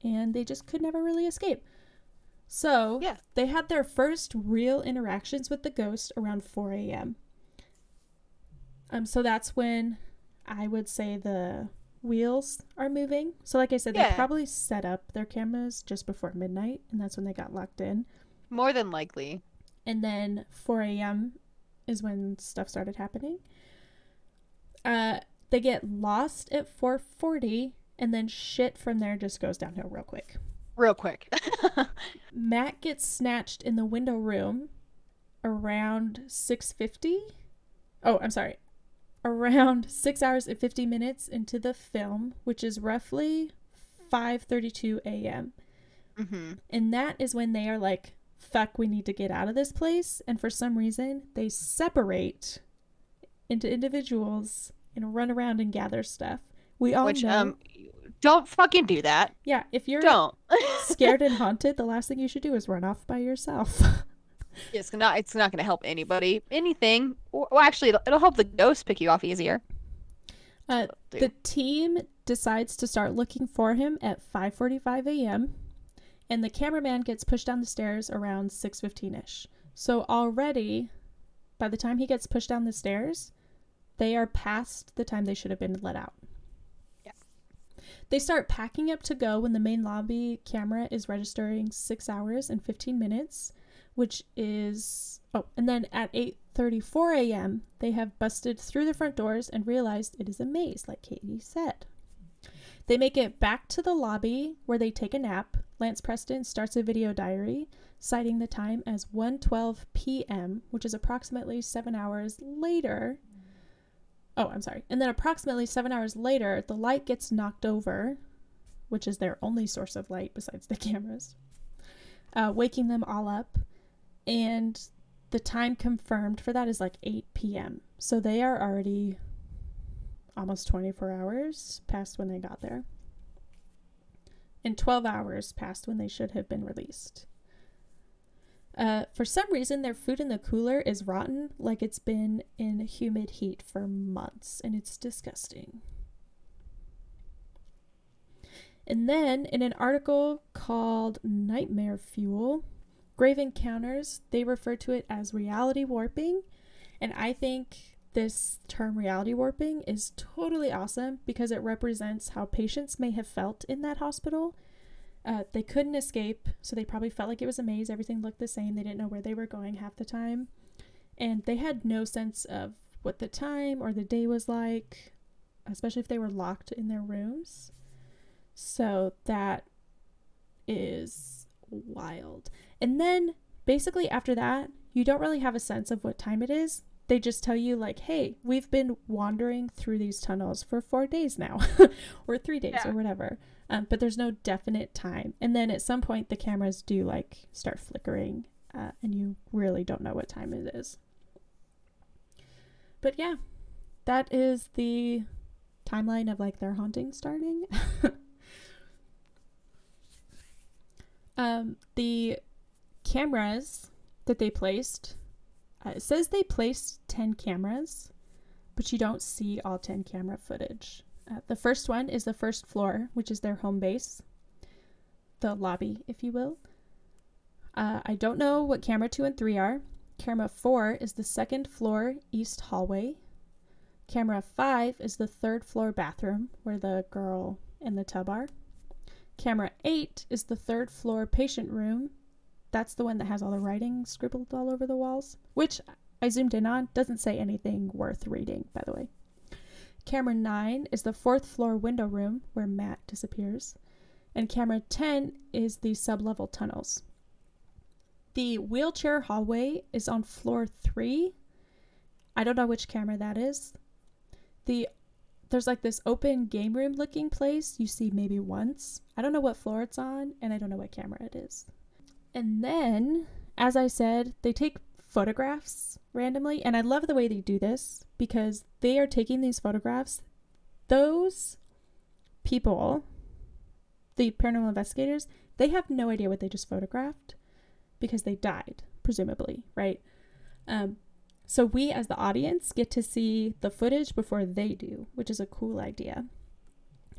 and they just could never really escape. So yeah. they had their first real interactions with the ghost around 4 a.m. Um, so that's when I would say the wheels are moving. So like I said, yeah. they probably set up their cameras just before midnight, and that's when they got locked in. More than likely and then 4 a.m. is when stuff started happening. Uh, they get lost at 4:40, and then shit from there just goes downhill real quick. Real quick. Matt gets snatched in the window room around 6:50. Oh, I'm sorry. Around 6 hours and 50 minutes into the film, which is roughly 5:32 a.m. Mm-hmm. And that is when they are like fuck, we need to get out of this place. And for some reason, they separate into individuals and run around and gather stuff. We all Which, know. Um, don't fucking do that. Yeah, if you're don't scared and haunted, the last thing you should do is run off by yourself. it's not. It's not going to help anybody. Anything. Well, actually, it'll, it'll help the ghost pick you off easier. Uh, the team decides to start looking for him at 5:45 a.m and the cameraman gets pushed down the stairs around 6:15ish. So already by the time he gets pushed down the stairs, they are past the time they should have been let out. Yeah. They start packing up to go when the main lobby camera is registering 6 hours and 15 minutes, which is oh, and then at 8:34 a.m., they have busted through the front doors and realized it is a maze like Katie said. They make it back to the lobby where they take a nap. Lance Preston starts a video diary, citing the time as 1:12 p.m., which is approximately 7 hours later. Oh, I'm sorry. And then approximately 7 hours later, the light gets knocked over, which is their only source of light besides the cameras. Uh, waking them all up and the time confirmed for that is like 8 p.m. So they are already almost 24 hours past when they got there. And 12 hours past when they should have been released. Uh, for some reason, their food in the cooler is rotten, like it's been in humid heat for months, and it's disgusting. And then, in an article called Nightmare Fuel, Grave Encounters, they refer to it as reality warping. And I think this term reality warping is totally awesome because it represents how patients may have felt in that hospital uh, they couldn't escape, so they probably felt like it was a maze. Everything looked the same. They didn't know where they were going half the time. And they had no sense of what the time or the day was like, especially if they were locked in their rooms. So that is wild. And then basically after that, you don't really have a sense of what time it is. They just tell you, like, hey, we've been wandering through these tunnels for four days now, or three days, yeah. or whatever um, but there's no definite time. And then at some point, the cameras do like start flickering, uh, and you really don't know what time it is. But yeah, that is the timeline of like their haunting starting. um, the cameras that they placed, uh, it says they placed 10 cameras, but you don't see all 10 camera footage. Uh, the first one is the first floor, which is their home base, the lobby, if you will. Uh, I don't know what camera two and three are. Camera four is the second floor east hallway. Camera five is the third floor bathroom where the girl and the tub are. Camera eight is the third floor patient room. That's the one that has all the writing scribbled all over the walls, which I zoomed in on. Doesn't say anything worth reading, by the way. Camera 9 is the fourth floor window room where Matt disappears. And camera 10 is the sublevel tunnels. The wheelchair hallway is on floor 3. I don't know which camera that is. The there's like this open game room looking place you see maybe once. I don't know what floor it's on and I don't know what camera it is. And then, as I said, they take photographs randomly. And I love the way they do this because they are taking these photographs. Those people, the paranormal investigators, they have no idea what they just photographed because they died, presumably, right? Um, so we, as the audience, get to see the footage before they do, which is a cool idea.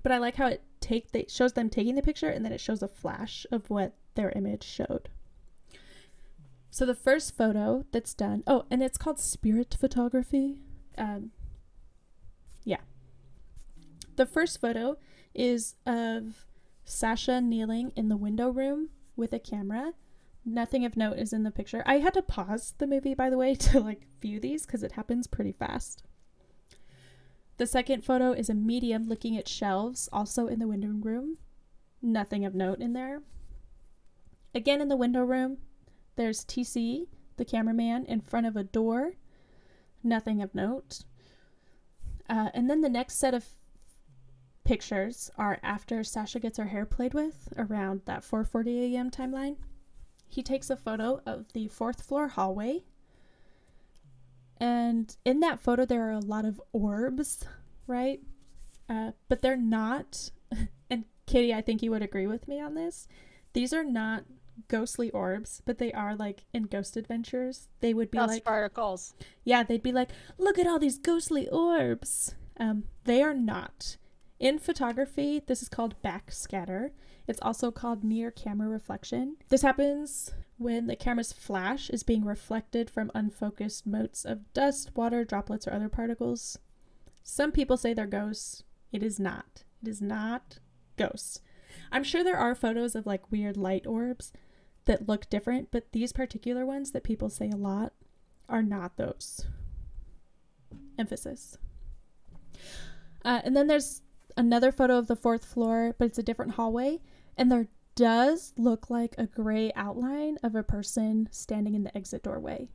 But I like how it take they shows them taking the picture and then it shows a flash of what their image showed. So the first photo that's done, oh, and it's called spirit photography. Um, yeah. The first photo is of Sasha kneeling in the window room with a camera. Nothing of note is in the picture. I had to pause the movie, by the way, to like view these because it happens pretty fast. The second photo is a medium looking at shelves, also in the window room. Nothing of note in there. Again in the window room, there's TC, the cameraman, in front of a door. Nothing of note. Uh, and then the next set of pictures are after Sasha gets her hair played with around that 4:40 a.m. timeline. He takes a photo of the fourth floor hallway. And in that photo there are a lot of orbs, right? Uh, but they're not and Kitty, I think you would agree with me on this. These are not ghostly orbs, but they are like in Ghost Adventures. They would be like particles. Yeah, they'd be like, look at all these ghostly orbs. Um, they are not. In photography, this is called backscatter. It's also called near camera reflection. This happens when the camera's flash is being reflected from unfocused motes of dust, water, droplets, or other particles. Some people say they're ghosts. It is not. It is not ghosts. I'm sure there are photos of like weird light orbs, that look different, but these particular ones that people say a lot are not those. Emphasis. Uh, and then there's another photo of the fourth floor, but it's a different hallway, and there does look like a gray outline of a person standing in the exit doorway.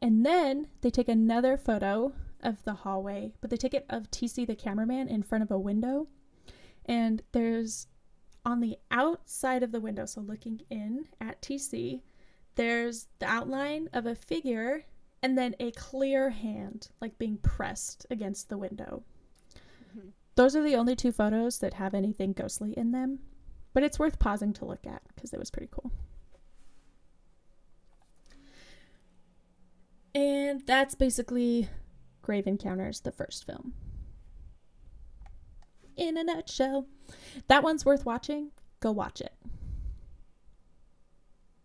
And then they take another photo of the hallway, but they take it of TC the cameraman in front of a window. And there's on the outside of the window, so looking in at TC, there's the outline of a figure and then a clear hand, like being pressed against the window. Mhm. Those are the only two photos that have anything ghostly in them, but it's worth pausing to look at because it was pretty cool. And that's basically Grave Encounters, the first film. In a nutshell, that one's worth watching. Go watch it.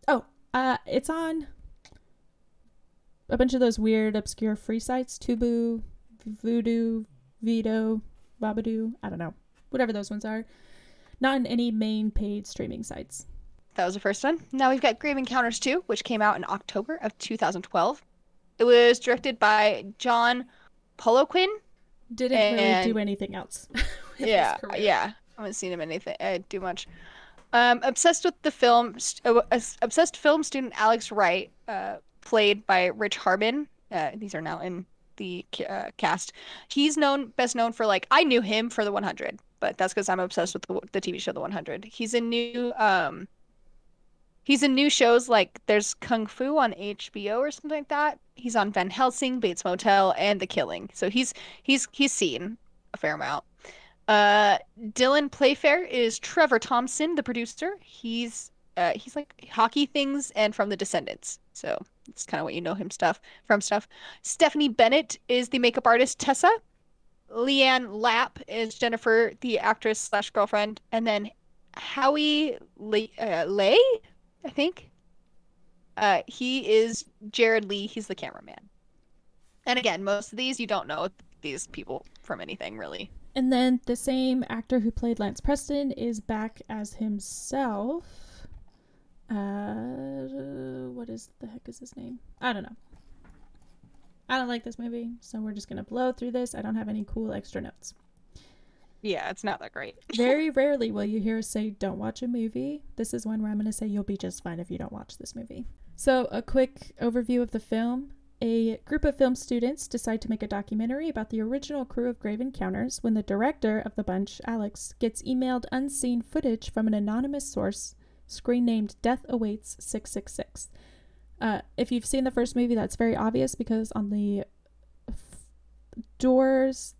Oh, uh, it's on a bunch of those weird, obscure free sites Tubi, Vudu, Vito, Babadoo. I don't know. Whatever those ones are. Not in any main paid streaming sites. That was the first one. Now we've got Grave Encounters 2, which came out in October of 2012. It was directed by John Poliquin. Didn't really do anything else. Yeah, yeah. I haven't seen him anything uh, do much. Um, obsessed with the film, st- uh, obsessed film student Alex Wright, uh, played by Rich Harmon. Uh, these are now in the uh, cast. He's known best known for like I knew him for the 100, but that's because I'm obsessed with the, the TV show The 100. He's in new um, he's in new shows like there's Kung Fu on HBO or something like that. He's on Van Helsing, Bates Motel, and The Killing. So he's he's he's seen a fair amount. Uh, Dylan Playfair is Trevor Thompson, the producer. He's uh, he's like hockey things and from The Descendants. So it's kind of what you know him stuff from stuff. Stephanie Bennett is the makeup artist Tessa. Leanne Lapp is Jennifer, the actress slash girlfriend, and then Howie Le- uh, Lay, I think. Uh, he is Jared Lee. He's the cameraman. And again, most of these you don't know these people from anything really. And then the same actor who played Lance Preston is back as himself. Uh, what is the heck is his name? I don't know. I don't like this movie, so we're just gonna blow through this. I don't have any cool extra notes. Yeah, it's not that great. Very rarely will you hear us say, don't watch a movie. This is one where I'm going to say, you'll be just fine if you don't watch this movie. So, a quick overview of the film. A group of film students decide to make a documentary about the original crew of Grave Encounters when the director of the bunch, Alex, gets emailed unseen footage from an anonymous source, screen named Death Awaits 666. Uh, if you've seen the first movie, that's very obvious because on the f- doors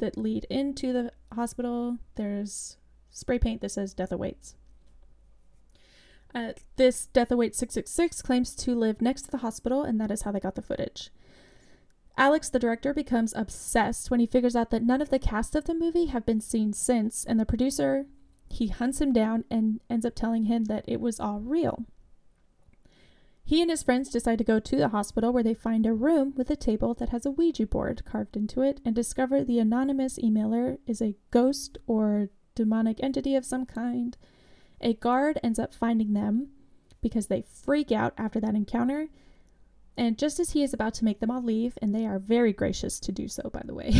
that lead into the hospital, there's spray paint that says Death Awaits. Uh, this Death Awaits 666 claims to live next to the hospital, and that is how they got the footage. Alex, the director, becomes obsessed when he figures out that none of the cast of the movie have been seen since, and the producer, he hunts him down and ends up telling him that it was all real. He and his friends decide to go to the hospital where they find a room with a table that has a Ouija board carved into it and discover the anonymous emailer is a ghost or demonic entity of some kind. A guard ends up finding them because they freak out after that encounter. And just as he is about to make them all leave, and they are very gracious to do so, by the way,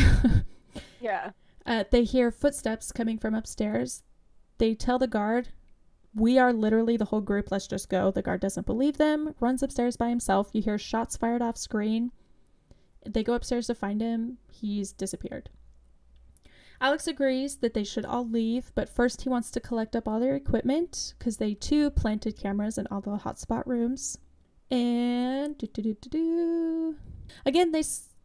Yeah. uh, they hear footsteps coming from upstairs. They tell the guard, We are literally the whole group, let's just go. The guard doesn't believe them, runs upstairs by himself. You hear shots fired off screen. They go upstairs to find him. He's disappeared. Alex agrees that they should all leave, but first he wants to collect up all their equipment because they too planted cameras in all the hotspot rooms. And do, do, do, do, do. again, they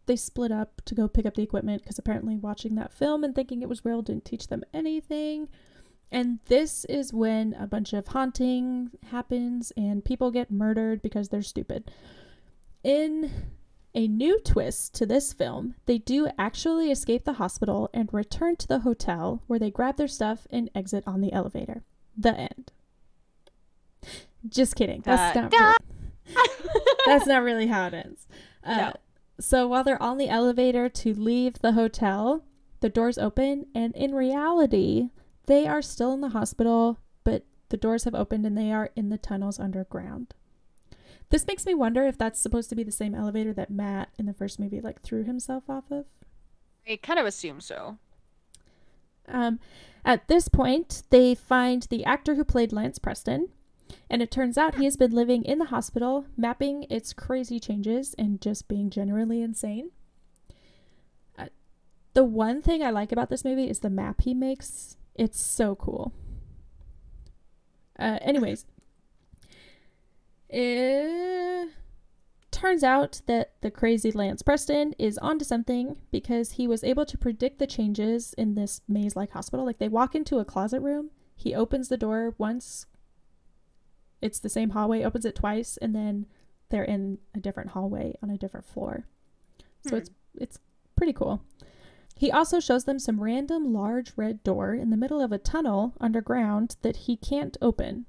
they split up to go pick up the equipment because apparently watching that film and thinking it was real didn't teach them anything. And this is when a bunch of haunting happens and people get murdered because they're stupid. In a new twist to this film, they do actually escape the hospital and return to the hotel where they grab their stuff and exit on the elevator. The end. Just kidding. That's Da- not really, that's not really how it ends. Uh, No. So while they're on the elevator to leave the hotel, the doors open, and in reality, they are still in the hospital, but the doors have opened and they are in the tunnels underground. This makes me wonder if that's supposed to be the same elevator that Matt in the first movie like threw himself off of. I kind of assume so. Um, at this point, they find the actor who played Lance Preston, and it turns out he has been living in the hospital, mapping its crazy changes and just being generally insane. Uh, the one thing I like about this movie is the map he makes. It's so cool. Uh, anyways, It turns out that the crazy Lance Preston is onto something because he was able to predict the changes in this maze like hospital. Like they walk into a closet room, he opens the door once, it's the same hallway, opens it twice, and then they're in a different hallway on a different floor. So Hmm. it's it's pretty cool. He also shows them some random large red door in the middle of a tunnel underground that he can't open.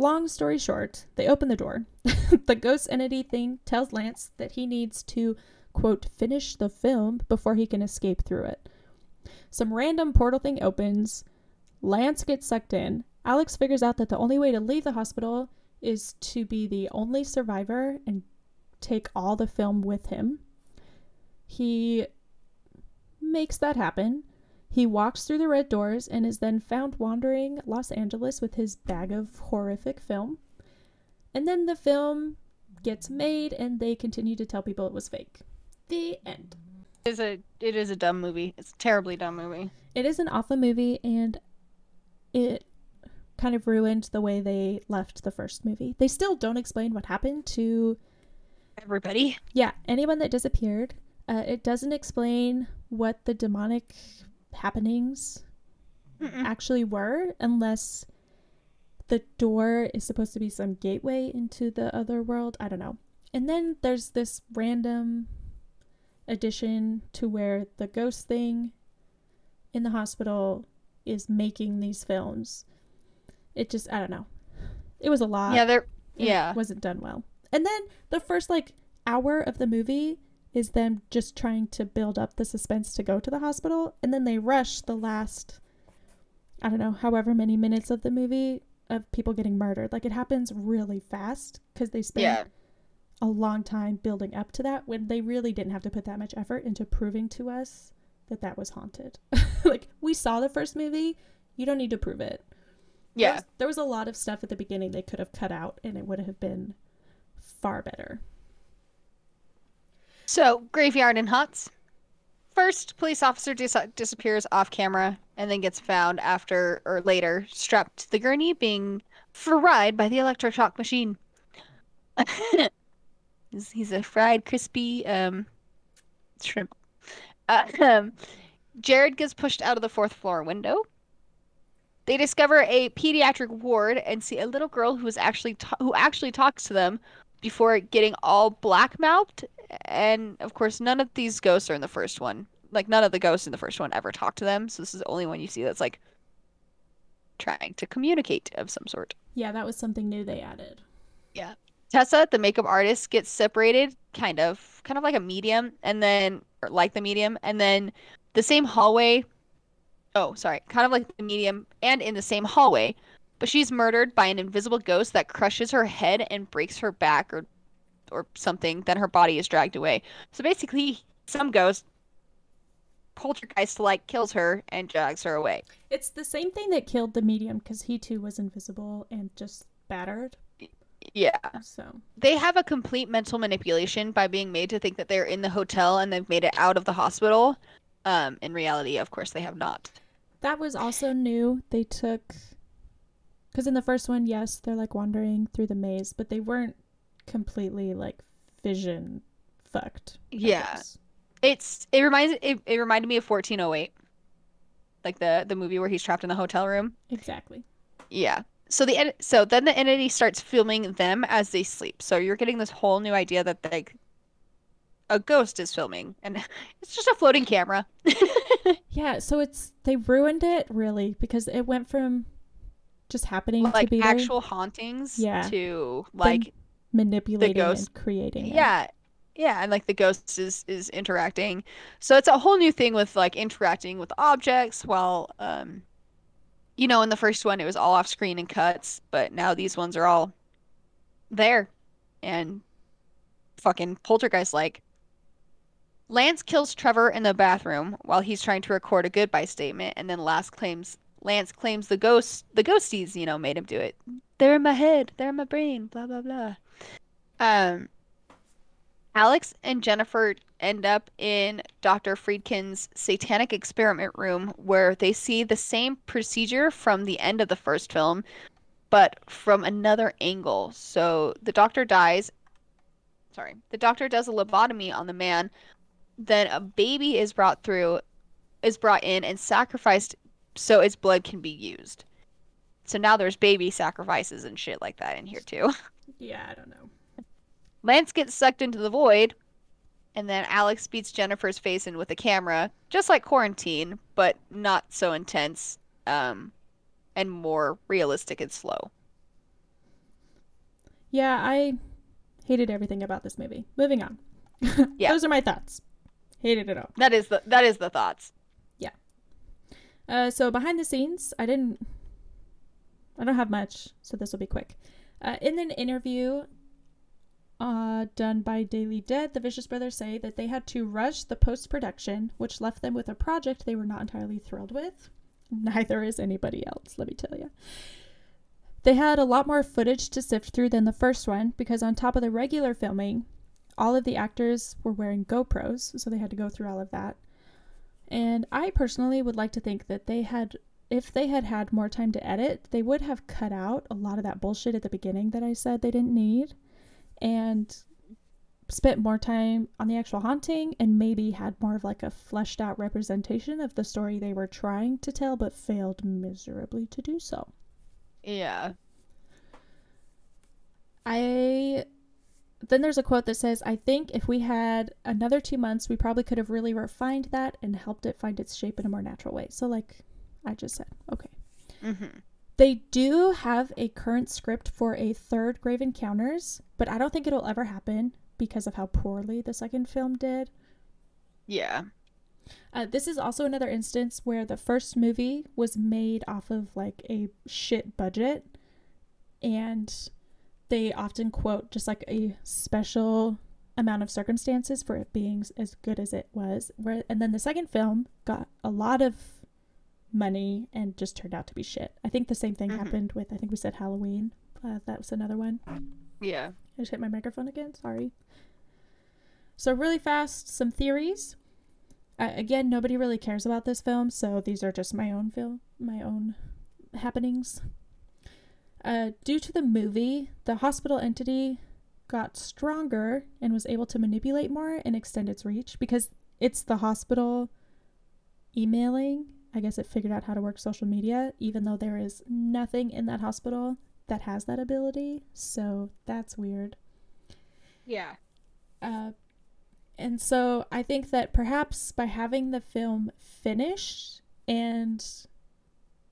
Long story short, they open the door. the ghost entity thing tells Lance that he needs to, quote, finish the film before he can escape through it. Some random portal thing opens. Lance gets sucked in. Alex figures out that the only way to leave the hospital is to be the only survivor and take all the film with him. He makes that happen. He walks through the red doors and is then found wandering Los Angeles with his bag of horrific film. And then the film gets made and they continue to tell people it was fake. The end. It is a it is a dumb movie. It's a terribly dumb movie. It is an awful movie and it kind of ruined the way they left the first movie. They still don't explain what happened to Everybody. Yeah, anyone that disappeared. Uh, it doesn't explain what the demonic happenings Mm-mm. actually were, unless the door is supposed to be some gateway into the other world. I don't know. And then there's this random addition to where the ghost thing in the hospital is making these films. It just, I don't know. It was a lot Yeah, there. Yeah. it wasn't done well. And then the first like hour of the movie is them just trying to build up the suspense to go to the hospital, and then they rush the last, I don't know, however many minutes of the movie of people getting murdered. Like it happens really fast because they spend Yeah. a long time building up to that when they really didn't have to put that much effort into proving to us that that was haunted. like we saw the first movie, you don't need to prove it. There Yeah. was, there was a lot of stuff at the beginning they could have cut out and it would have been far better. So, graveyard and huts. First, police officer dis- disappears off camera and then gets found after or later strapped to the gurney being fried by the electroshock machine. he's, a fried, crispy um, shrimp. Uh, um, Jared gets pushed out of the fourth floor window. They discover a pediatric ward and see a little girl who is actually ta- who actually talks to them before getting all black-mouthed and of course none of these ghosts are in the first one like none of the ghosts in the first one ever talk to them so this is the only one you see that's like trying to communicate of some sort Yeah, that was something new they added. Yeah. Tessa the makeup artist gets separated kind of kind of like a medium and then or like the medium and then the same hallway oh sorry kind of like the medium and in the same hallway but she's murdered by an invisible ghost that crushes her head and breaks her back or or something then her body is dragged away. So basically some ghost poltergeist like kills her and drags her away. It's the same thing that killed the medium because he too was invisible and just battered. yeah. So. They have a complete mental manipulation by being made to think that they're in the hotel and they've made it out of the hospital. Um in reality of course they have not. That was also new. They took because in the first one, yes, they're like wandering through the maze, but they weren't completely like vision fucked. I Yeah. guess. It's it reminds it, it reminded me of 1408. Like the the movie where he's trapped in the hotel room. exactly. Yeah. So the so then the entity starts filming them as they sleep. So you're getting this whole new idea that like a ghost is filming and it's just a floating camera. Yeah, so it's they ruined it really because it went from just happening to like be very actual hauntings Yeah. to like manipulating ghost- and creating. it. yeah. Yeah, and like the ghost is is interacting. So it's a whole new thing with like interacting with objects while um you know, in the first one it was all off screen and cuts, but now these ones are all there and fucking poltergeist like. Lance kills Trevor in the bathroom while he's trying to record a goodbye statement, and then Lance claims Lance claims the ghost the ghosties, you know, made him do it. They're in my head, they're in my brain, blah blah blah. Um Alex and Jennifer end up in Dr. Friedkin's satanic experiment room where they see the same procedure from the end of the first film, but from another angle. So the doctor dies. Sorry, the doctor does a lobotomy on the man. Then a baby is brought through, is brought in and sacrificed so its blood can be used. So now there's baby sacrifices and shit like that in here too. Yeah, I don't know. Lance gets sucked into the void, and then Alex beats Jennifer's face in with a camera, just like Quarantine, but not so intense, um, and more realistic and slow. Yeah, I hated everything about this movie. Moving on. Yeah. Those are my thoughts. Hated it all. That is the that is the thoughts. Yeah. Uh, so behind the scenes, I didn't. I don't have much, so this will be quick. Uh, in an interview uh, done by Daily Dead, the Vicious Brothers say that they had to rush the post production, which left them with a project they were not entirely thrilled with. Neither is anybody else, let me tell you. They had a lot more footage to sift through than the first one because, on top of the regular filming, all of the actors were wearing GoPros, so they had to go through all of that. And I personally would like to think that they had, if they had had more time to edit, they would have cut out a lot of that bullshit at the beginning that I said they didn't need and spent more time on the actual haunting and maybe had more of like a fleshed out representation of the story they were trying to tell but failed miserably to do so. Yeah. I then there's a quote that says, I think if we had another two months, we probably could have really refined that and helped it find its shape in a more natural way. So, like I just said, okay. Mm-hmm. They do have a current script for a third Grave Encounters, but I don't think it'll ever happen because of how poorly the second film did. Yeah. Uh, this is also another instance where the first movie was made off of like a shit budget, and they often quote just like a special amount of circumstances for it being as good as it was. Where and then the second film got a lot of money and just turned out to be shit. I think the same thing Mhm. happened with I think we said Halloween. Uh, that was another one. Yeah. I just hit my microphone again. Sorry. So, really fast, some theories. Uh, again, nobody really cares about this film, so these are just my own film, my own happenings. Uh, due to the movie, the hospital entity got stronger and was able to manipulate more and extend its reach because it's the hospital emailing. I guess it figured out how to work social media, even though there is nothing in that hospital that has that ability. So that's weird. Yeah. Uh, and so I think that perhaps by having the film finished and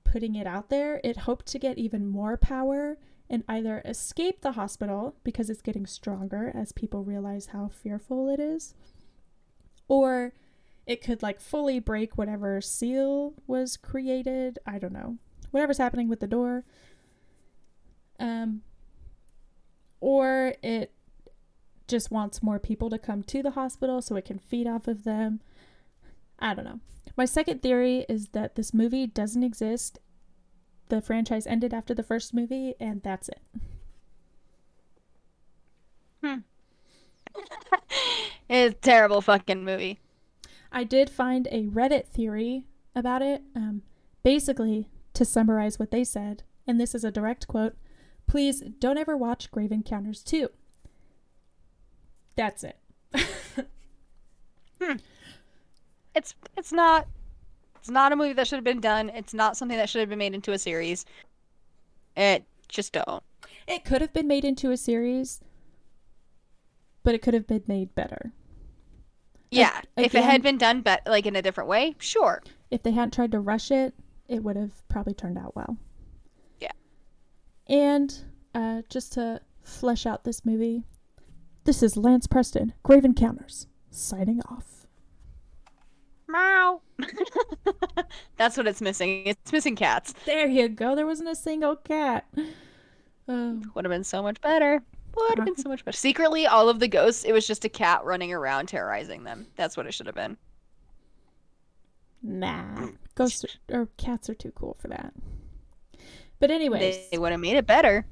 putting it out there, it hoped to get even more power and either escape the hospital because it's getting stronger as people realize how fearful it is, or it could like fully break whatever seal was created. I don't know. Whatever's happening with the door. Um, or it just wants more people to come to the hospital so it can feed off of them. I don't know. My second theory is that this movie doesn't exist. The franchise ended after the first movie, and that's it. Hmm. it's a terrible fucking movie. I did find a Reddit theory about it. Um, basically, to summarize what they said, and this is a direct quote please don't ever watch Grave Encounters 2. That's it. It's it's not it's not a movie that should have been done. It's not something that should have been made into a series. It just don't. It could have been made into a series, but it could have been made better. Yeah, if it again- had been done but like in a different way, sure. if they hadn't tried to rush it, it would have probably turned out well. Yeah. And uh, just to flesh out this movie, this is Lance Preston, Grave Encounters, signing off. Meow. That's what it's missing. It's missing cats. There you go. There wasn't a single cat. Oh, Would have been so much better. Would have been so much better. Secretly, all of the ghosts, it was just a cat running around terrorizing them. That's what it should have been. nah. Ghosts are, or cats are too cool for that. But anyways, They would have made it better.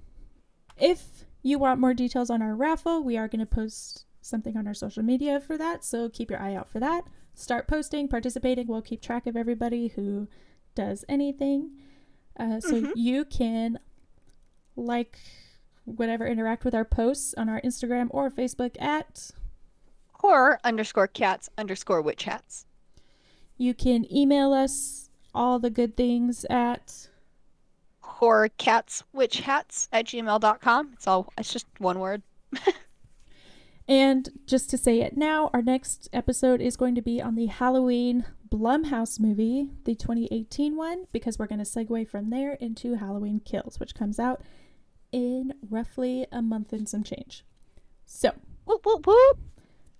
if you want more details on our raffle, we are going to post something on our social media for that. So keep your eye out for that. Start posting, participating. We'll keep track of everybody who does anything. Uh, so Mhm. you can like, whatever, interact with our posts on our Instagram or Facebook at. Horror underscore cats underscore witch hats. You can email us all the good things at. Horror cats witch hats at gmail.com. It's all, it's just one word. And just to say it now, our next episode is going to be on the Halloween Blumhouse movie, the 2018 one, because we're going to segue from there into Halloween Kills, which comes out in roughly a month and some change. So, whoop, whoop, whoop.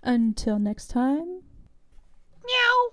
until next time. Meow.